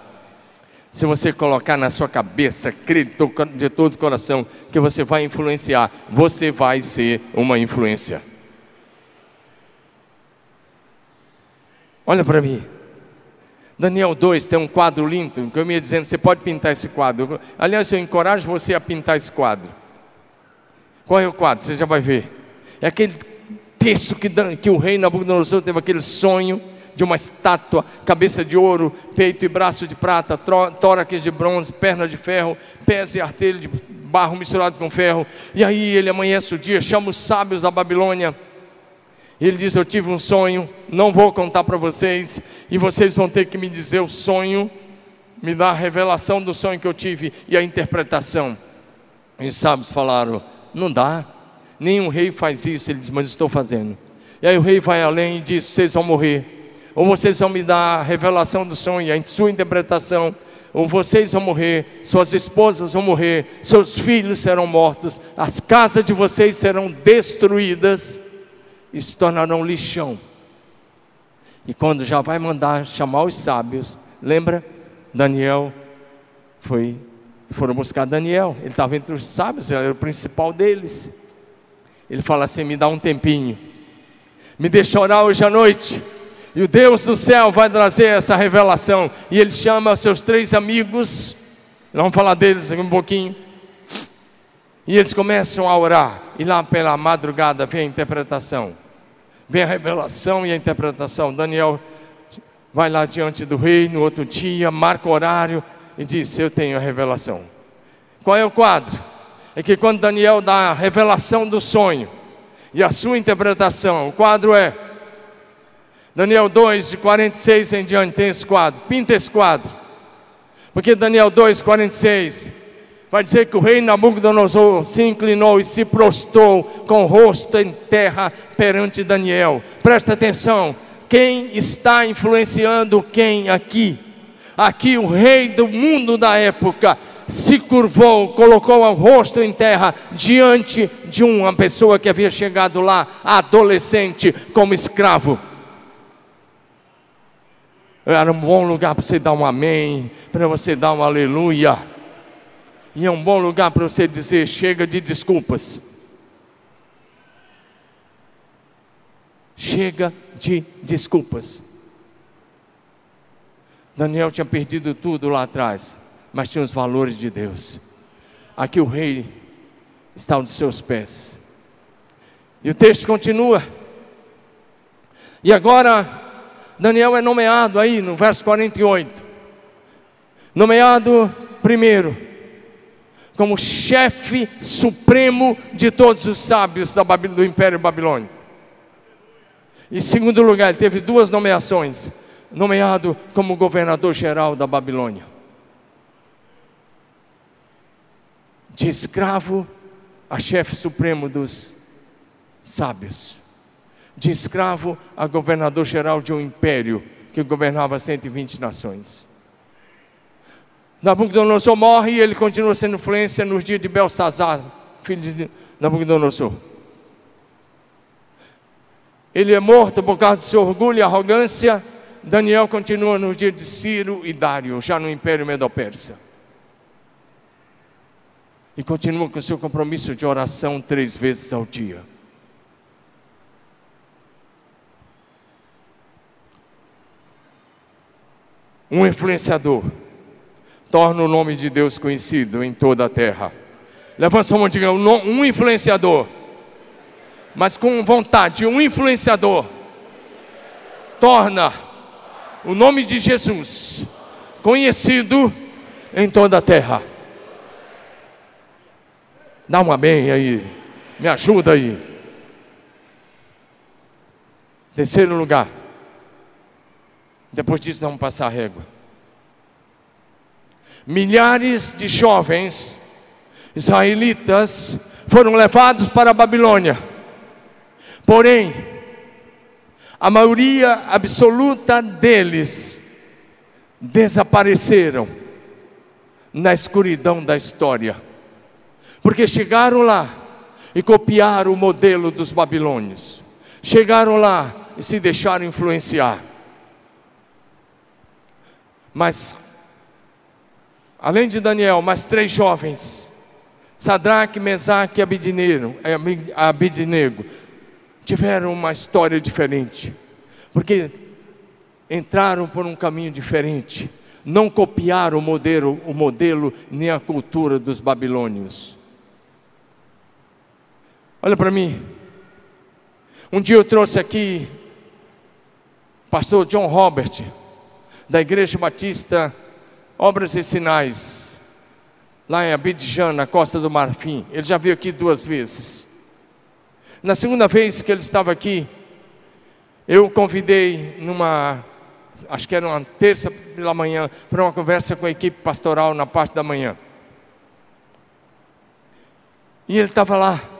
Se você colocar na sua cabeça, crer de todo o coração que você vai influenciar, você vai ser uma influência. Olha para mim. Daniel 2 tem um quadro lindo, que eu me ia dizendo, você pode pintar esse quadro. Aliás, eu encorajo você a pintar esse quadro. Qual é o quadro? Você já vai ver. É aquele texto que, que o rei Nabucodonosor teve aquele sonho de uma estátua, cabeça de ouro, peito e braço de prata, tórax de bronze, perna de ferro, pés e artelho de barro misturado com ferro. E aí ele amanhece o dia, chama os sábios da Babilônia. Ele diz: Eu tive um sonho, não vou contar para vocês, e vocês vão ter que me dizer o sonho, me dar a revelação do sonho que eu tive e a interpretação. E os sábios falaram: Não dá, nenhum rei faz isso. Ele diz: Mas estou fazendo. E aí o rei vai além e diz: Vocês vão morrer ou vocês vão me dar a revelação do sonho, a sua interpretação, ou vocês vão morrer, suas esposas vão morrer, seus filhos serão mortos, as casas de vocês serão destruídas e se tornarão lixão. E quando já vai mandar chamar os sábios, lembra? Daniel foi, foram buscar Daniel, ele estava entre os sábios, ele era o principal deles. Ele fala assim: me dá um tempinho, me deixa orar hoje à noite e o Deus do céu vai trazer essa revelação. E ele chama seus três amigos. Vamos falar deles aqui um pouquinho. E eles começam a orar. E lá pela madrugada vem a interpretação. Vem a revelação e a interpretação. Daniel vai lá diante do rei no outro dia, marca o horário e diz: Eu tenho a revelação. Qual é o quadro? É que quando Daniel dá a revelação do sonho e a sua interpretação, o quadro é Daniel 2, de 46 em diante, tem esse quadro. Pinta esse quadro. Porque Daniel 2, 46 vai dizer que o rei Nabucodonosor se inclinou e se prostrou com o rosto em terra perante Daniel. Presta atenção, quem está influenciando quem aqui? Aqui o rei do mundo da época se curvou, colocou o rosto em terra diante de uma pessoa que havia chegado lá, adolescente, como escravo. Era um bom lugar para você dar um amém, para você dar um aleluia. E é um bom lugar para você dizer: chega de desculpas. Chega de desculpas. Daniel tinha perdido tudo lá atrás, mas tinha os valores de Deus. Aqui o rei está aos seus pés. E o texto continua. E agora Daniel é nomeado aí no verso 48. Nomeado primeiro como chefe supremo de todos os sábios do Império Babilônico. Em segundo lugar, ele teve duas nomeações: nomeado como governador geral da Babilônia. De escravo a chefe supremo dos sábios de escravo a governador geral de um império que governava 120 nações. Nabucodonosor morre e ele continua sendo influência nos dias de Belsazar, filho de Nabucodonosor. Ele é morto por causa do seu orgulho e arrogância, Daniel continua no dia de Ciro e Dário, já no Império Medo-Persa. E continua com o seu compromisso de oração três vezes ao dia. Um influenciador torna o nome de Deus conhecido em toda a terra. Levanta sua mão e diga: um influenciador, mas com vontade, um influenciador torna o nome de Jesus conhecido em toda a terra. Dá um amém aí, me ajuda aí. Terceiro lugar. Depois disso, vamos passar a régua. Milhares de jovens israelitas foram levados para a Babilônia. Porém, a maioria absoluta deles desapareceram na escuridão da história, porque chegaram lá e copiaram o modelo dos babilônios, chegaram lá e se deixaram influenciar. Mas, além de Daniel, mais três jovens, Sadraque, Mesaque e Abidinego, tiveram uma história diferente, porque entraram por um caminho diferente, não copiaram o modelo, o modelo nem a cultura dos babilônios. Olha para mim. Um dia eu trouxe aqui pastor John Robert, da Igreja Batista Obras e Sinais, lá em Abidjan, na Costa do Marfim. Ele já veio aqui duas vezes. Na segunda vez que ele estava aqui, eu convidei numa, acho que era uma terça pela manhã, para uma conversa com a equipe pastoral na parte da manhã. E ele estava lá.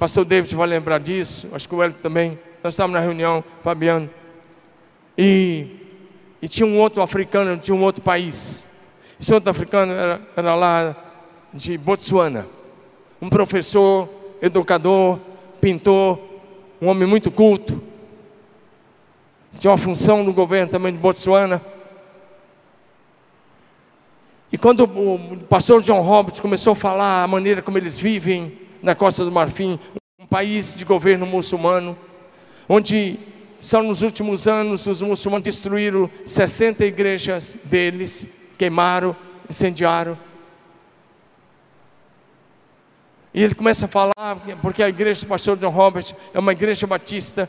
Pastor David vai lembrar disso, acho que o Hélio também. Nós estávamos na reunião, Fabiano. E, e tinha um outro africano de um outro país. Esse outro africano era, era lá de Botsuana. Um professor, educador, pintor, um homem muito culto. Tinha uma função no governo também de Botsuana. E quando o pastor John Roberts começou a falar a maneira como eles vivem na Costa do Marfim, um país de governo muçulmano, onde só nos últimos anos os muçulmanos destruíram 60 igrejas deles, queimaram, incendiaram. E ele começa a falar, porque a igreja do pastor John Roberts é uma igreja batista,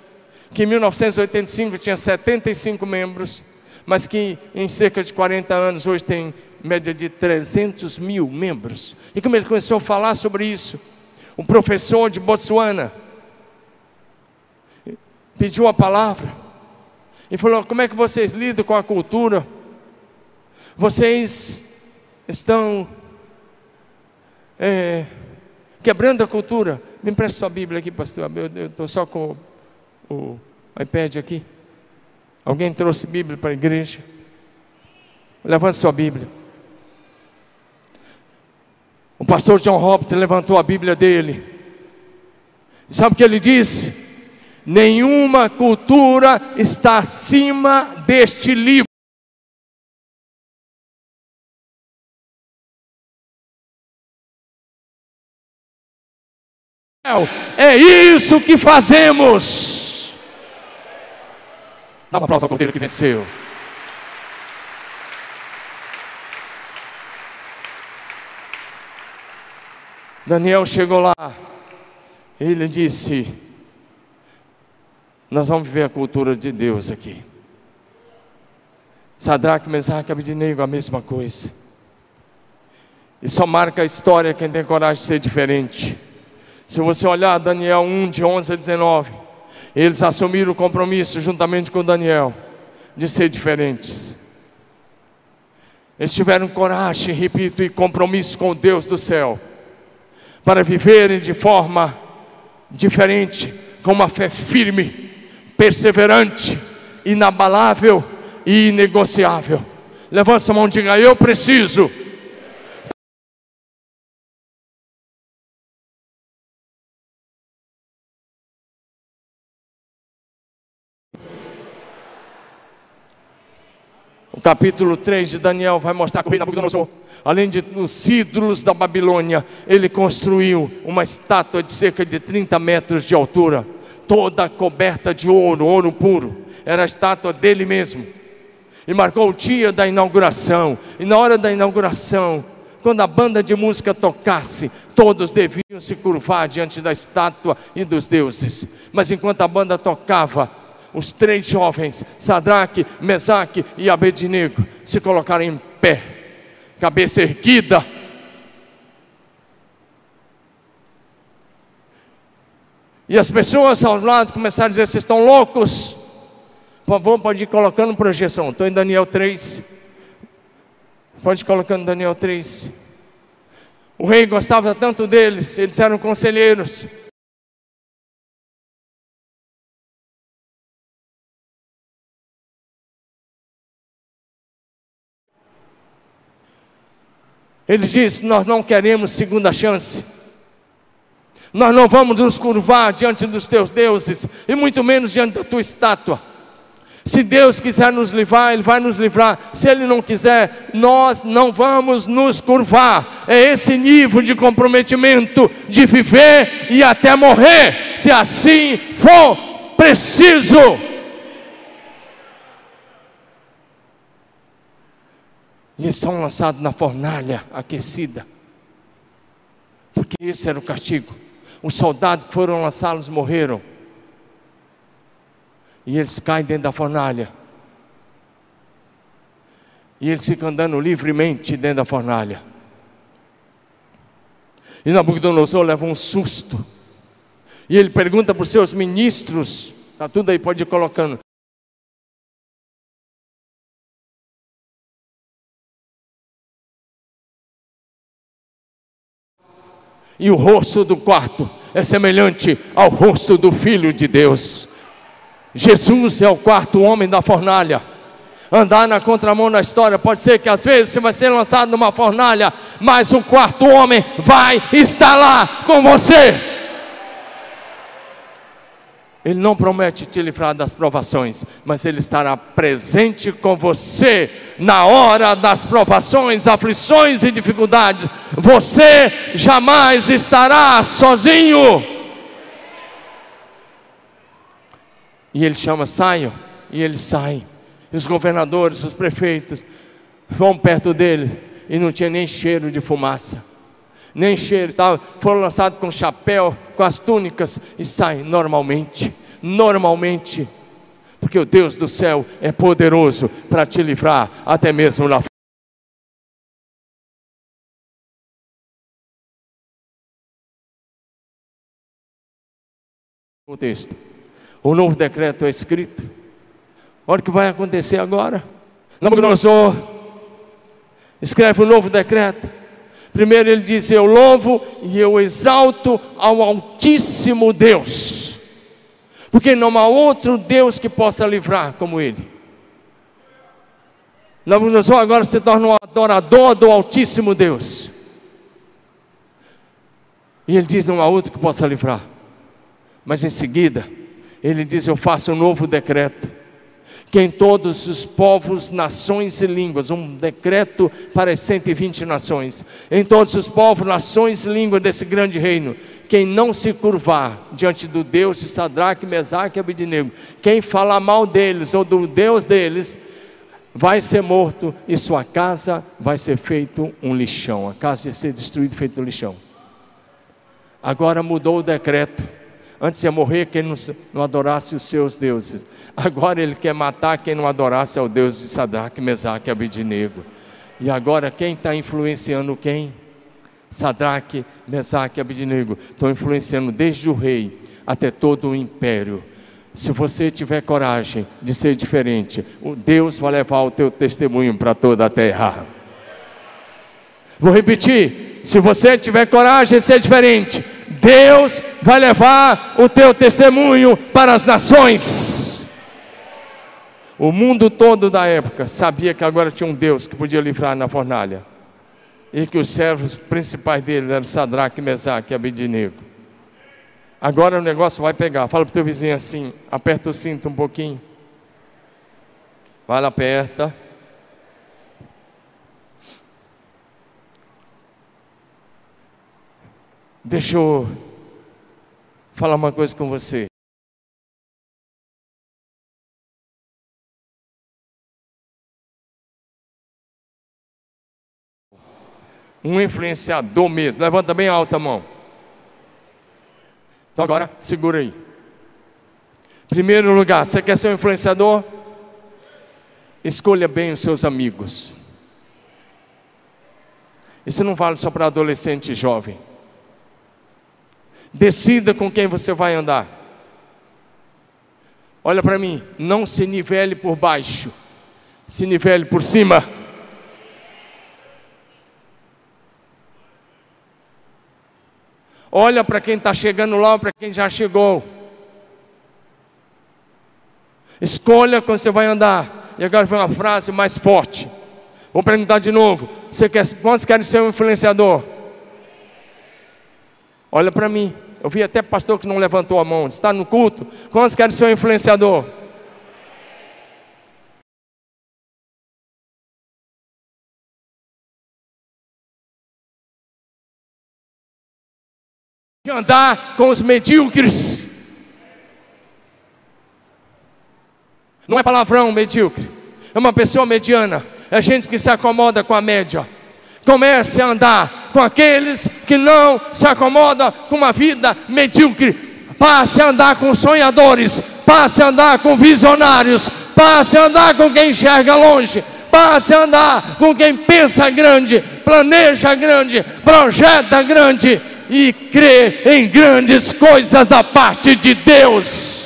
que em 1985 tinha 75 membros, mas que em cerca de 40 anos hoje tem média de 300 mil membros. E como ele começou a falar sobre isso, um professor de Botsuana pediu a palavra e falou: Como é que vocês lidam com a cultura? Vocês estão. É, Quebrando a cultura. Me empresta sua Bíblia aqui, pastor. Eu estou só com o, o iPad aqui. Alguém trouxe Bíblia para a igreja? Levante sua Bíblia. O pastor John Roberts levantou a Bíblia dele. Sabe o que ele disse? Nenhuma cultura está acima deste livro. É isso que fazemos. Dá um aplauso ao cordeiro que venceu. Daniel chegou lá. Ele disse: Nós vamos viver a cultura de Deus aqui. Sadraque, Mesaque, Abednego, a mesma coisa. E só marca a história quem tem coragem de ser diferente. Se você olhar Daniel 1, de 11 a 19, eles assumiram o compromisso, juntamente com Daniel, de ser diferentes. Eles tiveram coragem, repito, e compromisso com o Deus do céu, para viverem de forma diferente, com uma fé firme, perseverante, inabalável e inegociável. Levanta a mão e diga: Eu preciso capítulo 3 de Daniel vai mostrar que o rei Nabucodonosor, além de os ídolos da Babilônia, ele construiu uma estátua de cerca de 30 metros de altura, toda coberta de ouro, ouro puro. Era a estátua dele mesmo. E marcou o dia da inauguração. E na hora da inauguração, quando a banda de música tocasse, todos deviam se curvar diante da estátua e dos deuses. Mas enquanto a banda tocava, os três jovens, Sadraque, Mesaque e Abednego, se colocaram em pé, cabeça erguida. E as pessoas aos lados começaram a dizer: vocês estão loucos? Por favor, pode ir colocando projeção. Estou em Daniel 3. Pode ir colocando Daniel 3. O rei gostava tanto deles, eles eram conselheiros. Ele diz: Nós não queremos segunda chance. Nós não vamos nos curvar diante dos teus deuses, e muito menos diante da tua estátua. Se Deus quiser nos livrar, Ele vai nos livrar. Se Ele não quiser, nós não vamos nos curvar. É esse nível de comprometimento de viver e até morrer, se assim for preciso. Eles são lançados na fornalha aquecida. Porque esse era o castigo. Os soldados que foram lançá-los morreram. E eles caem dentro da fornalha. E eles ficam andando livremente dentro da fornalha. E Nabucodonosor leva um susto. E ele pergunta para os seus ministros, está tudo aí, pode ir colocando. E o rosto do quarto é semelhante ao rosto do Filho de Deus. Jesus é o quarto homem da fornalha. Andar na contramão na história, pode ser que às vezes você vai ser lançado numa fornalha, mas o quarto homem vai estar lá com você. Ele não promete te livrar das provações, mas Ele estará presente com você na hora das provações, aflições e dificuldades. Você jamais estará sozinho. E Ele chama, saiam, e eles saem. Os governadores, os prefeitos vão perto dele e não tinha nem cheiro de fumaça. Nem cheiro, foram lançados com chapéu, com as túnicas e saem normalmente normalmente, porque o Deus do céu é poderoso para te livrar até mesmo lá o texto. O novo decreto é escrito. Olha o que vai acontecer agora. Nabucodonosor escreve o um novo decreto. Primeiro ele diz: Eu louvo e eu exalto ao Altíssimo Deus porque não há outro Deus que possa livrar como Ele. Nabucodonosor agora se torna um adorador do Altíssimo Deus. E ele diz: não há outro que possa livrar. Mas em seguida, ele diz: Eu faço um novo decreto que em todos os povos, nações e línguas, um decreto para as 120 nações, em todos os povos, nações e línguas desse grande reino, quem não se curvar diante do Deus de Sadraque, Mesaque e Abidnego, quem falar mal deles ou do Deus deles, vai ser morto e sua casa vai ser feito um lixão, a casa vai ser destruída feito um lixão. Agora mudou o decreto Antes ia morrer quem não, não adorasse os seus deuses. Agora ele quer matar quem não adorasse ao Deus de Sadraque, Mesaque e Abidinego. E agora quem está influenciando quem? Sadraque, Mesaque e Abidinego. Estão influenciando desde o rei até todo o império. Se você tiver coragem de ser diferente, Deus vai levar o teu testemunho para toda a terra. Vou repetir: se você tiver coragem de ser diferente, Deus vai levar o teu testemunho para as nações. O mundo todo da época sabia que agora tinha um Deus que podia livrar na fornalha. E que os servos principais dele eram Sadraque, Mesaque e Abednego. Agora o negócio vai pegar. Fala para o teu vizinho assim, aperta o cinto um pouquinho. Vai lá, aperta. Deixa eu falar uma coisa com você. Um influenciador mesmo. Levanta bem alta a mão. Então agora, segura aí. Primeiro lugar, você quer ser um influenciador? Escolha bem os seus amigos. Isso não vale só para adolescente e jovem. Decida com quem você vai andar. Olha para mim, não se nivele por baixo, se nivele por cima. Olha para quem está chegando lá, para quem já chegou. Escolha quando você vai andar. E agora foi uma frase mais forte. Vou perguntar de novo. Você quer, quantos querem ser um influenciador? Olha para mim. Eu vi até pastor que não levantou a mão. Está no culto? Quantos querem ser um influenciador? Andar com os medíocres. Não é palavrão medíocre. É uma pessoa mediana. É gente que se acomoda com a média. Comece a andar com aqueles que não se acomodam com uma vida medíocre. Passe a andar com sonhadores. Passe a andar com visionários. Passe a andar com quem enxerga longe. Passe a andar com quem pensa grande, planeja grande, projeta grande e crê em grandes coisas da parte de Deus.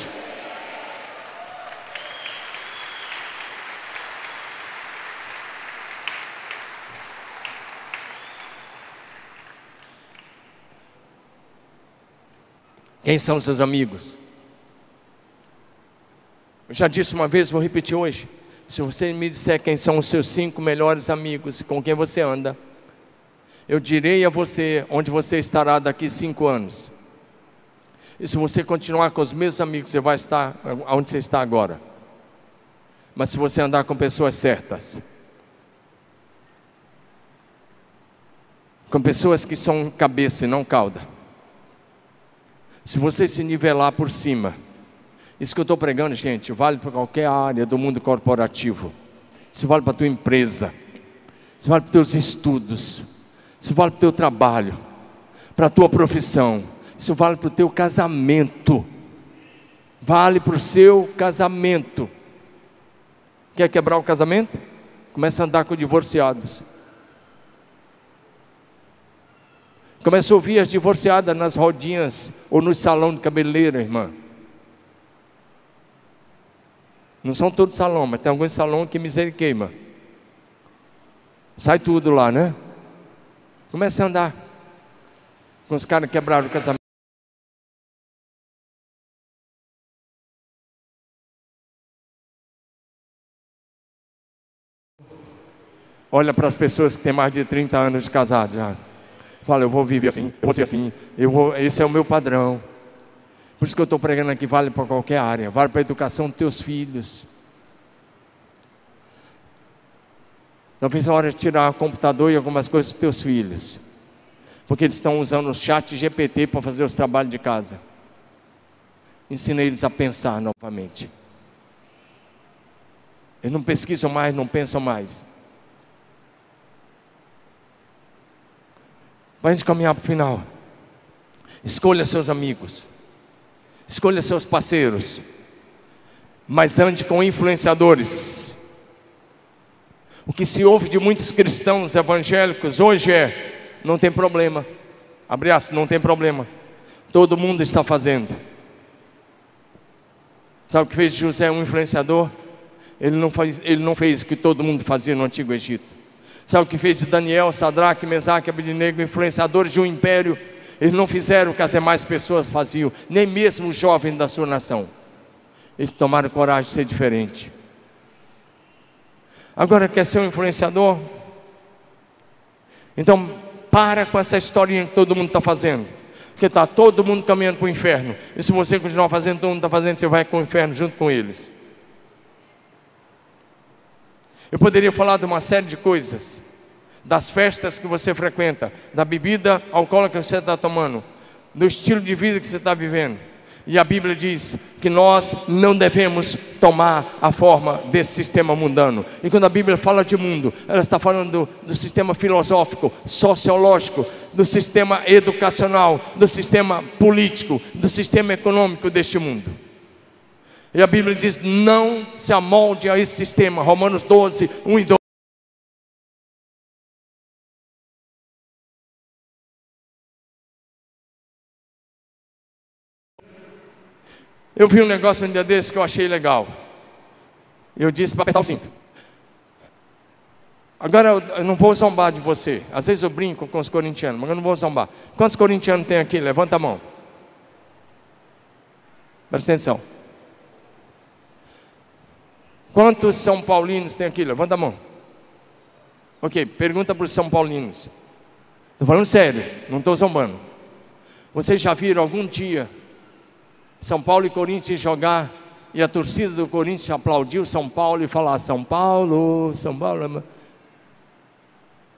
Quem são seus amigos? Eu já disse uma vez, vou repetir hoje. Se você me disser quem são os seus cinco melhores amigos, com quem você anda, eu direi a você onde você estará daqui cinco anos. E se você continuar com os mesmos amigos, você vai estar onde você está agora. Mas se você andar com pessoas certas, com pessoas que são cabeça e não cauda, se você se nivelar por cima, isso que eu estou pregando, gente, vale para qualquer área do mundo corporativo. Isso vale para a tua empresa. Isso vale para os teus estudos. Isso vale para o teu trabalho. Para a tua profissão. Isso vale para o teu casamento. Vale para o seu casamento. Quer quebrar o casamento? Começa a andar com divorciados. Começa a ouvir as divorciadas nas rodinhas ou no salão de cabeleireiro, irmã. Não são todos salão, mas tem alguns salão que misericórdia. Sai tudo lá, né? Começa a andar com os caras que quebraram o casamento. Olha para as pessoas que têm mais de 30 anos de casado já. Fala, eu vou viver assim, eu vou ser assim, eu vou, esse é o meu padrão. Por isso que eu estou pregando aqui, vale para qualquer área, vale para a educação dos teus filhos. Talvez a hora de tirar o computador e algumas coisas dos teus filhos. Porque eles estão usando o chat GPT para fazer os trabalhos de casa. Ensina eles a pensar novamente. Eles não pesquisam mais, não pensam mais. Para a gente caminhar para o final. Escolha seus amigos. Escolha seus parceiros. Mas ande com influenciadores. O que se ouve de muitos cristãos evangélicos hoje é: não tem problema. Aspas, não tem problema. Todo mundo está fazendo. Sabe o que fez José um influenciador? Ele não, faz, ele não fez o que todo mundo fazia no Antigo Egito. Sabe o que fez Daniel, Sadraque, Mesaque, Abednego, influenciadores de um império? Eles não fizeram o que as demais pessoas faziam, nem mesmo os jovens da sua nação. Eles tomaram coragem de ser diferente. Agora quer ser um influenciador? Então para com essa historinha que todo mundo está fazendo. Porque está todo mundo caminhando para o inferno. E se você continuar fazendo, todo mundo está fazendo, você vai para o inferno junto com eles. Eu poderia falar de uma série de coisas. das festas que você frequenta, da bebida alcoólica que você está tomando, do estilo de vida que você está vivendo. E a Bíblia diz que nós não devemos tomar a forma desse sistema mundano. E quando a Bíblia fala de mundo, ela está falando do, do, sistema filosófico, sociológico, do sistema educacional, do sistema político, do sistema econômico deste mundo. E a Bíblia diz: não se amolde a esse sistema. Romanos 12, 1 e 2. Eu vi um negócio um dia desse que eu achei legal. Eu disse para apertar o cinto. Agora eu não vou zombar de você. Às vezes eu brinco com os corintianos, mas eu não vou zombar. Quantos corintianos tem aqui? Levanta a mão. Presta atenção. Quantos São Paulinos tem aqui? Levanta a mão. Ok, pergunta para os São Paulinos. Estou falando sério, não estou zombando. Vocês já viram algum dia são Paulo e Corinthians jogar e a torcida do Corinthians aplaudiu São Paulo e falar São Paulo, São Paulo.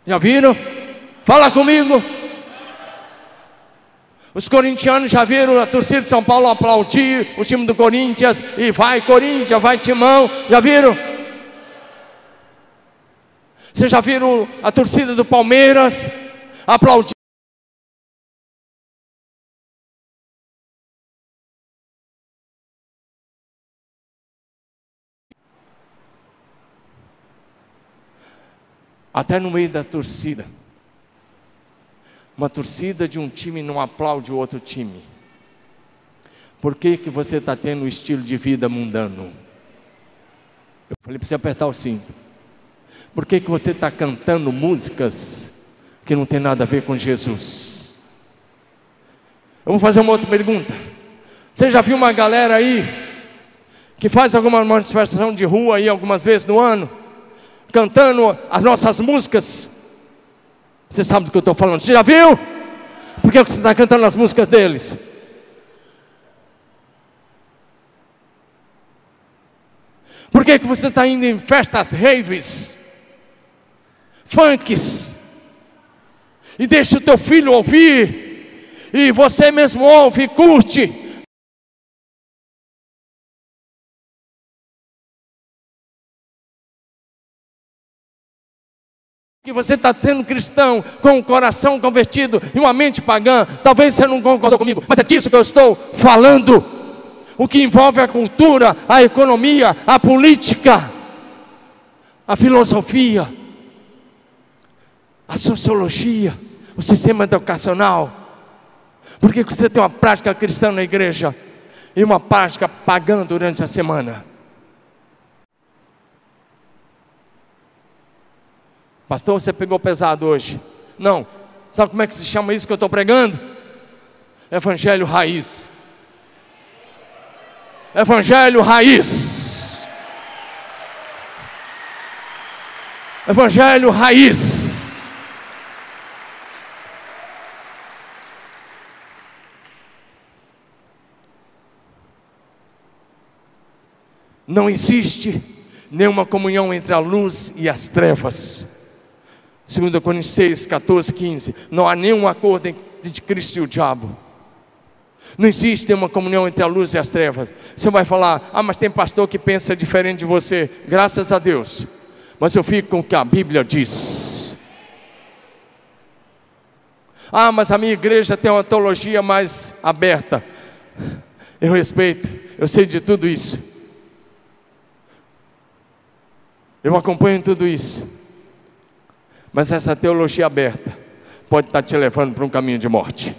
Já viram? Fala comigo. Os corintianos já viram a torcida de São Paulo aplaudir o time do Corinthians e vai Corinthians, vai Timão. Já viram? Vocês já viram a torcida do Palmeiras aplaudir? até no meio da torcida. Uma torcida de um time não aplaude o outro time. Por que, que você está tendo um estilo de vida mundano? Eu falei para você apertar o cinto. Por que, que você está cantando músicas que não tem nada a ver com Jesus? Eu vou fazer uma outra pergunta. Você já viu uma galera aí que faz alguma manifestação de rua aí algumas vezes no ano? cantando as nossas músicas. Você sabe do que eu estou falando? Você já viu? Por que você está cantando as músicas deles? Por que, que você está indo em festas raves, funks, e deixa o teu filho ouvir, e você mesmo ouve, curte, que você está tendo cristão com o coração convertido e uma mente pagã. Talvez você não concordou comigo, mas é disso que eu estou falando. O que envolve a cultura, a economia, a política, a filosofia, a sociologia, o sistema educacional. Porque você tem uma prática cristã na igreja e uma prática pagã durante a semana. Pastor, você pegou pesado hoje. Não. Sabe como é que se chama isso que eu estou pregando? Evangelho raiz. Evangelho raiz. Evangelho raiz. Não existe nenhuma comunhão entre a luz e as trevas. 2 Coríntios 6, 14, 15. Não há nenhum acordo entre Cristo e o diabo. Não existe uma comunhão entre a luz e as trevas. Você vai falar, ah, mas tem pastor que pensa diferente de você. Graças a Deus. Mas eu fico com o que a Bíblia diz. Ah, mas a minha igreja tem uma teologia mais aberta. Eu respeito, eu sei de tudo isso. Eu acompanho tudo isso. Mas essa teologia aberta pode estar te levando para um caminho de morte.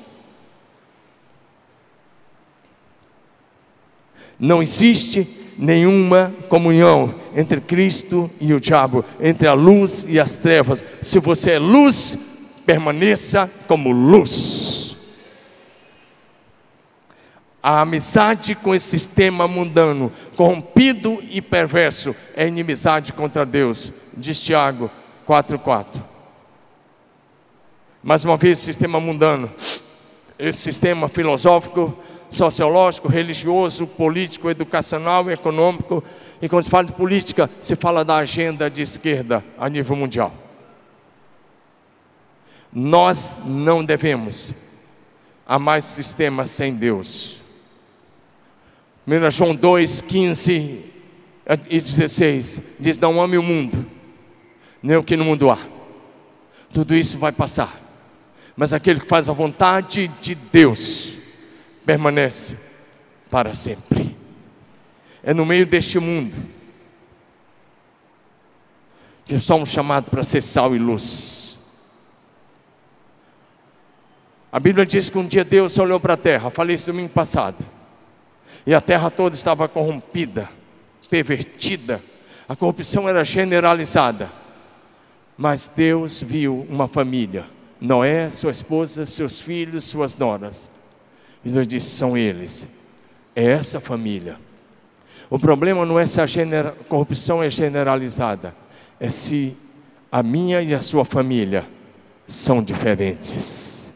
Não existe nenhuma comunhão entre Cristo e o diabo, entre a luz e as trevas. Se você é luz, permaneça como luz. A amizade com esse sistema mundano, corrompido e perverso, é inimizade contra Deus, diz Tiago 4:4. Mais uma vez, sistema mundano, esse sistema filosófico, sociológico, religioso, político, educacional e econômico. E quando se fala de política, se fala da agenda de esquerda a nível mundial. Nós não devemos amar esse sistema sem Deus. 1 João 2, 15 e 16 diz: Não ame o mundo, nem o que no mundo há. Tudo isso vai passar, mas aquele que faz a vontade de Deus permanece para sempre. É no meio deste mundo que somos chamados para ser sal e luz. A Bíblia diz que um dia Deus olhou para a terra, falei isso domingo passado, e a terra toda estava corrompida, pervertida, a corrupção era generalizada, mas Deus viu uma família, Noé, sua esposa, seus filhos, suas noras, e Deus disse: são eles, é essa família. O problema não é se a corrupção é generalizada, é se a minha e a sua família são diferentes.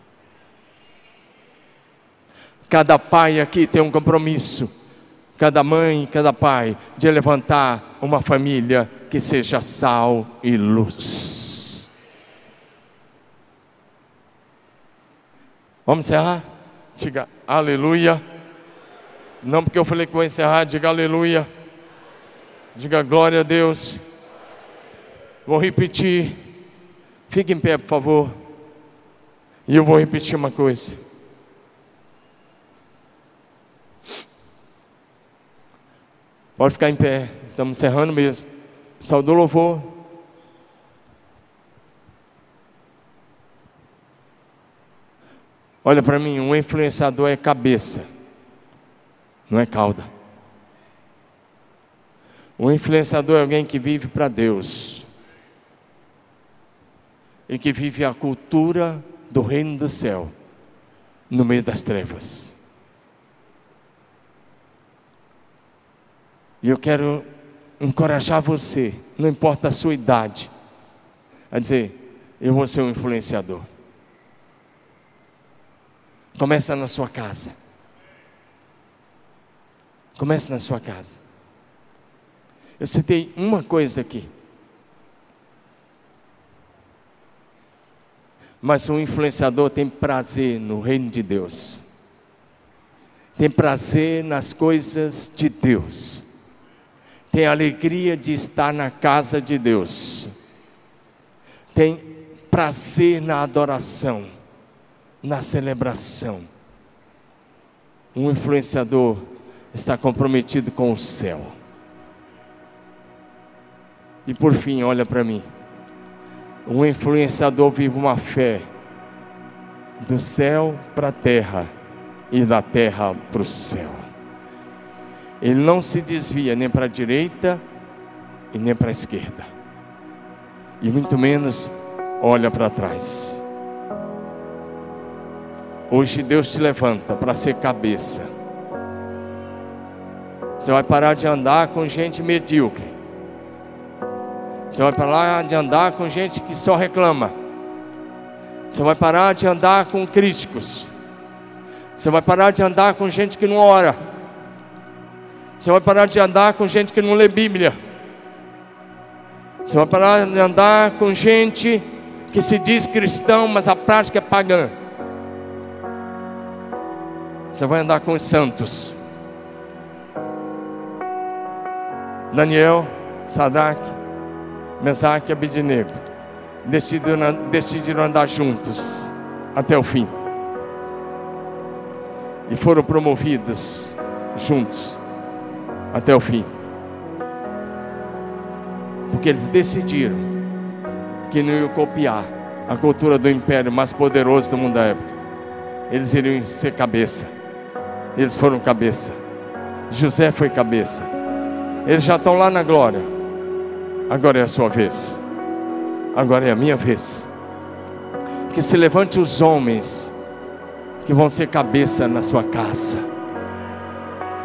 Cada pai aqui tem um compromisso, cada mãe, cada pai, de levantar uma família que seja sal e luz. Vamos encerrar? Diga aleluia. Não porque eu falei que vou encerrar, diga aleluia. Diga glória a Deus. Vou repetir. Fique em pé, por favor. E eu vou repetir uma coisa. Pode ficar em pé. Estamos encerrando mesmo. Saudou louvor. Olha para mim, um influenciador é cabeça, não é cauda. Um influenciador é alguém que vive para Deus e que vive a cultura do reino do céu no meio das trevas. E eu quero encorajar você, não importa a sua idade, a dizer: eu vou ser um influenciador. Começa na sua casa. Começa na sua casa. Eu citei uma coisa aqui. Mas um influenciador tem prazer no reino de Deus. Tem prazer nas coisas de Deus. Tem alegria de estar na casa de Deus. Tem prazer na adoração, na celebração. Um influenciador está comprometido com o céu. E por fim, olha para mim. Um influenciador vive uma fé do céu para a terra e da terra para o céu. Ele não se desvia nem para a direita e nem para a esquerda. E muito menos olha para trás. Hoje Deus te levanta para ser cabeça. Você vai parar de andar com gente medíocre. Você vai parar de andar com gente que só reclama. Você vai parar de andar com críticos. Você vai parar de andar com gente que não ora. Você vai parar de andar com gente que não lê Bíblia. Você vai parar de andar com gente que se diz cristão, mas a prática é pagã. Você vai andar com os santos. Daniel, Sadraque, Mesaque e Abidinego decidiram, decidiram andar juntos até o fim. E foram promovidos juntos até o fim. Porque eles decidiram que não iam copiar a cultura do império mais poderoso do mundo da época. Eles iriam ser cabeça. Eles foram cabeça. José foi cabeça. Eles já estão lá na glória. Agora é a sua vez. Agora é a minha vez. Que se levante os homens que vão ser cabeça na sua casa.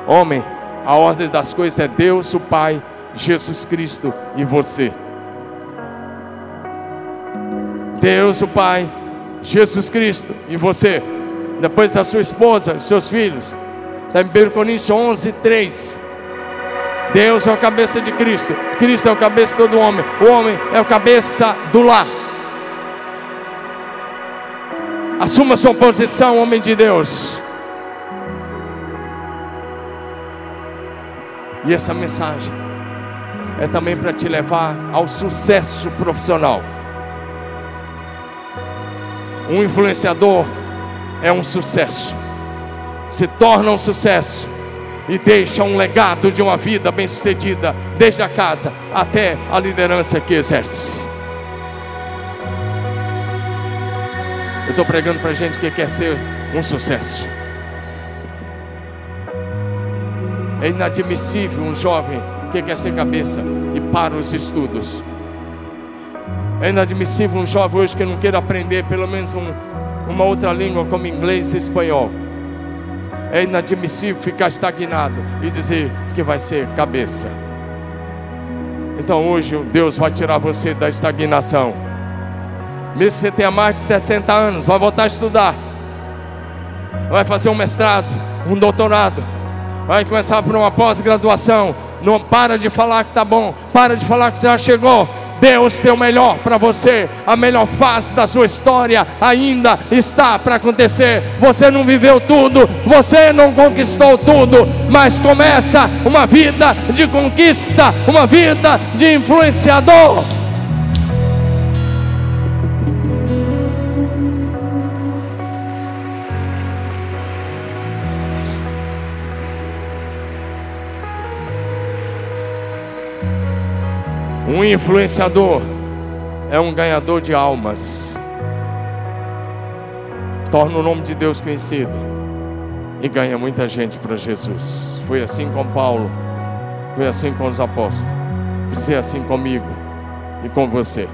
Homem, a ordem das coisas é Deus, o Pai, Jesus Cristo e você. Deus, o Pai, Jesus Cristo e você. Depois a sua esposa, os seus filhos. Está em 1 Coríntios 11, 3. Deus é o cabeça de Cristo, Cristo é o cabeça de todo homem, o homem é o cabeça do lar. Assuma sua posição, homem de Deus. E essa mensagem é também para te levar ao sucesso profissional. Um influenciador é um sucesso, se torna um sucesso e deixa um legado de uma vida bem-sucedida, desde a casa até a liderança que exerce. Eu estou pregando para gente que quer ser um sucesso. É inadmissível um jovem que quer ser cabeça e para os estudos. É inadmissível um jovem hoje que não queira aprender pelo menos um, uma outra língua como inglês e espanhol. É inadmissível ficar estagnado e dizer que vai ser cabeça. Então hoje Deus vai tirar você da estagnação. Mesmo que você tenha mais de 60 anos, vai voltar a estudar. Vai fazer um mestrado, um doutorado vai começar por uma pós-graduação. Não para de falar que está bom, para de falar que você já chegou. Deus tem o melhor para você, a melhor fase da sua história ainda está para acontecer. Você não viveu tudo, você não conquistou tudo, mas começa uma vida de conquista, uma vida de influenciador. Um influenciador é um ganhador de almas. Torna o nome de Deus conhecido e ganha muita gente para Jesus. Foi assim com Paulo, foi assim com os apóstolos, foi assim comigo e com você.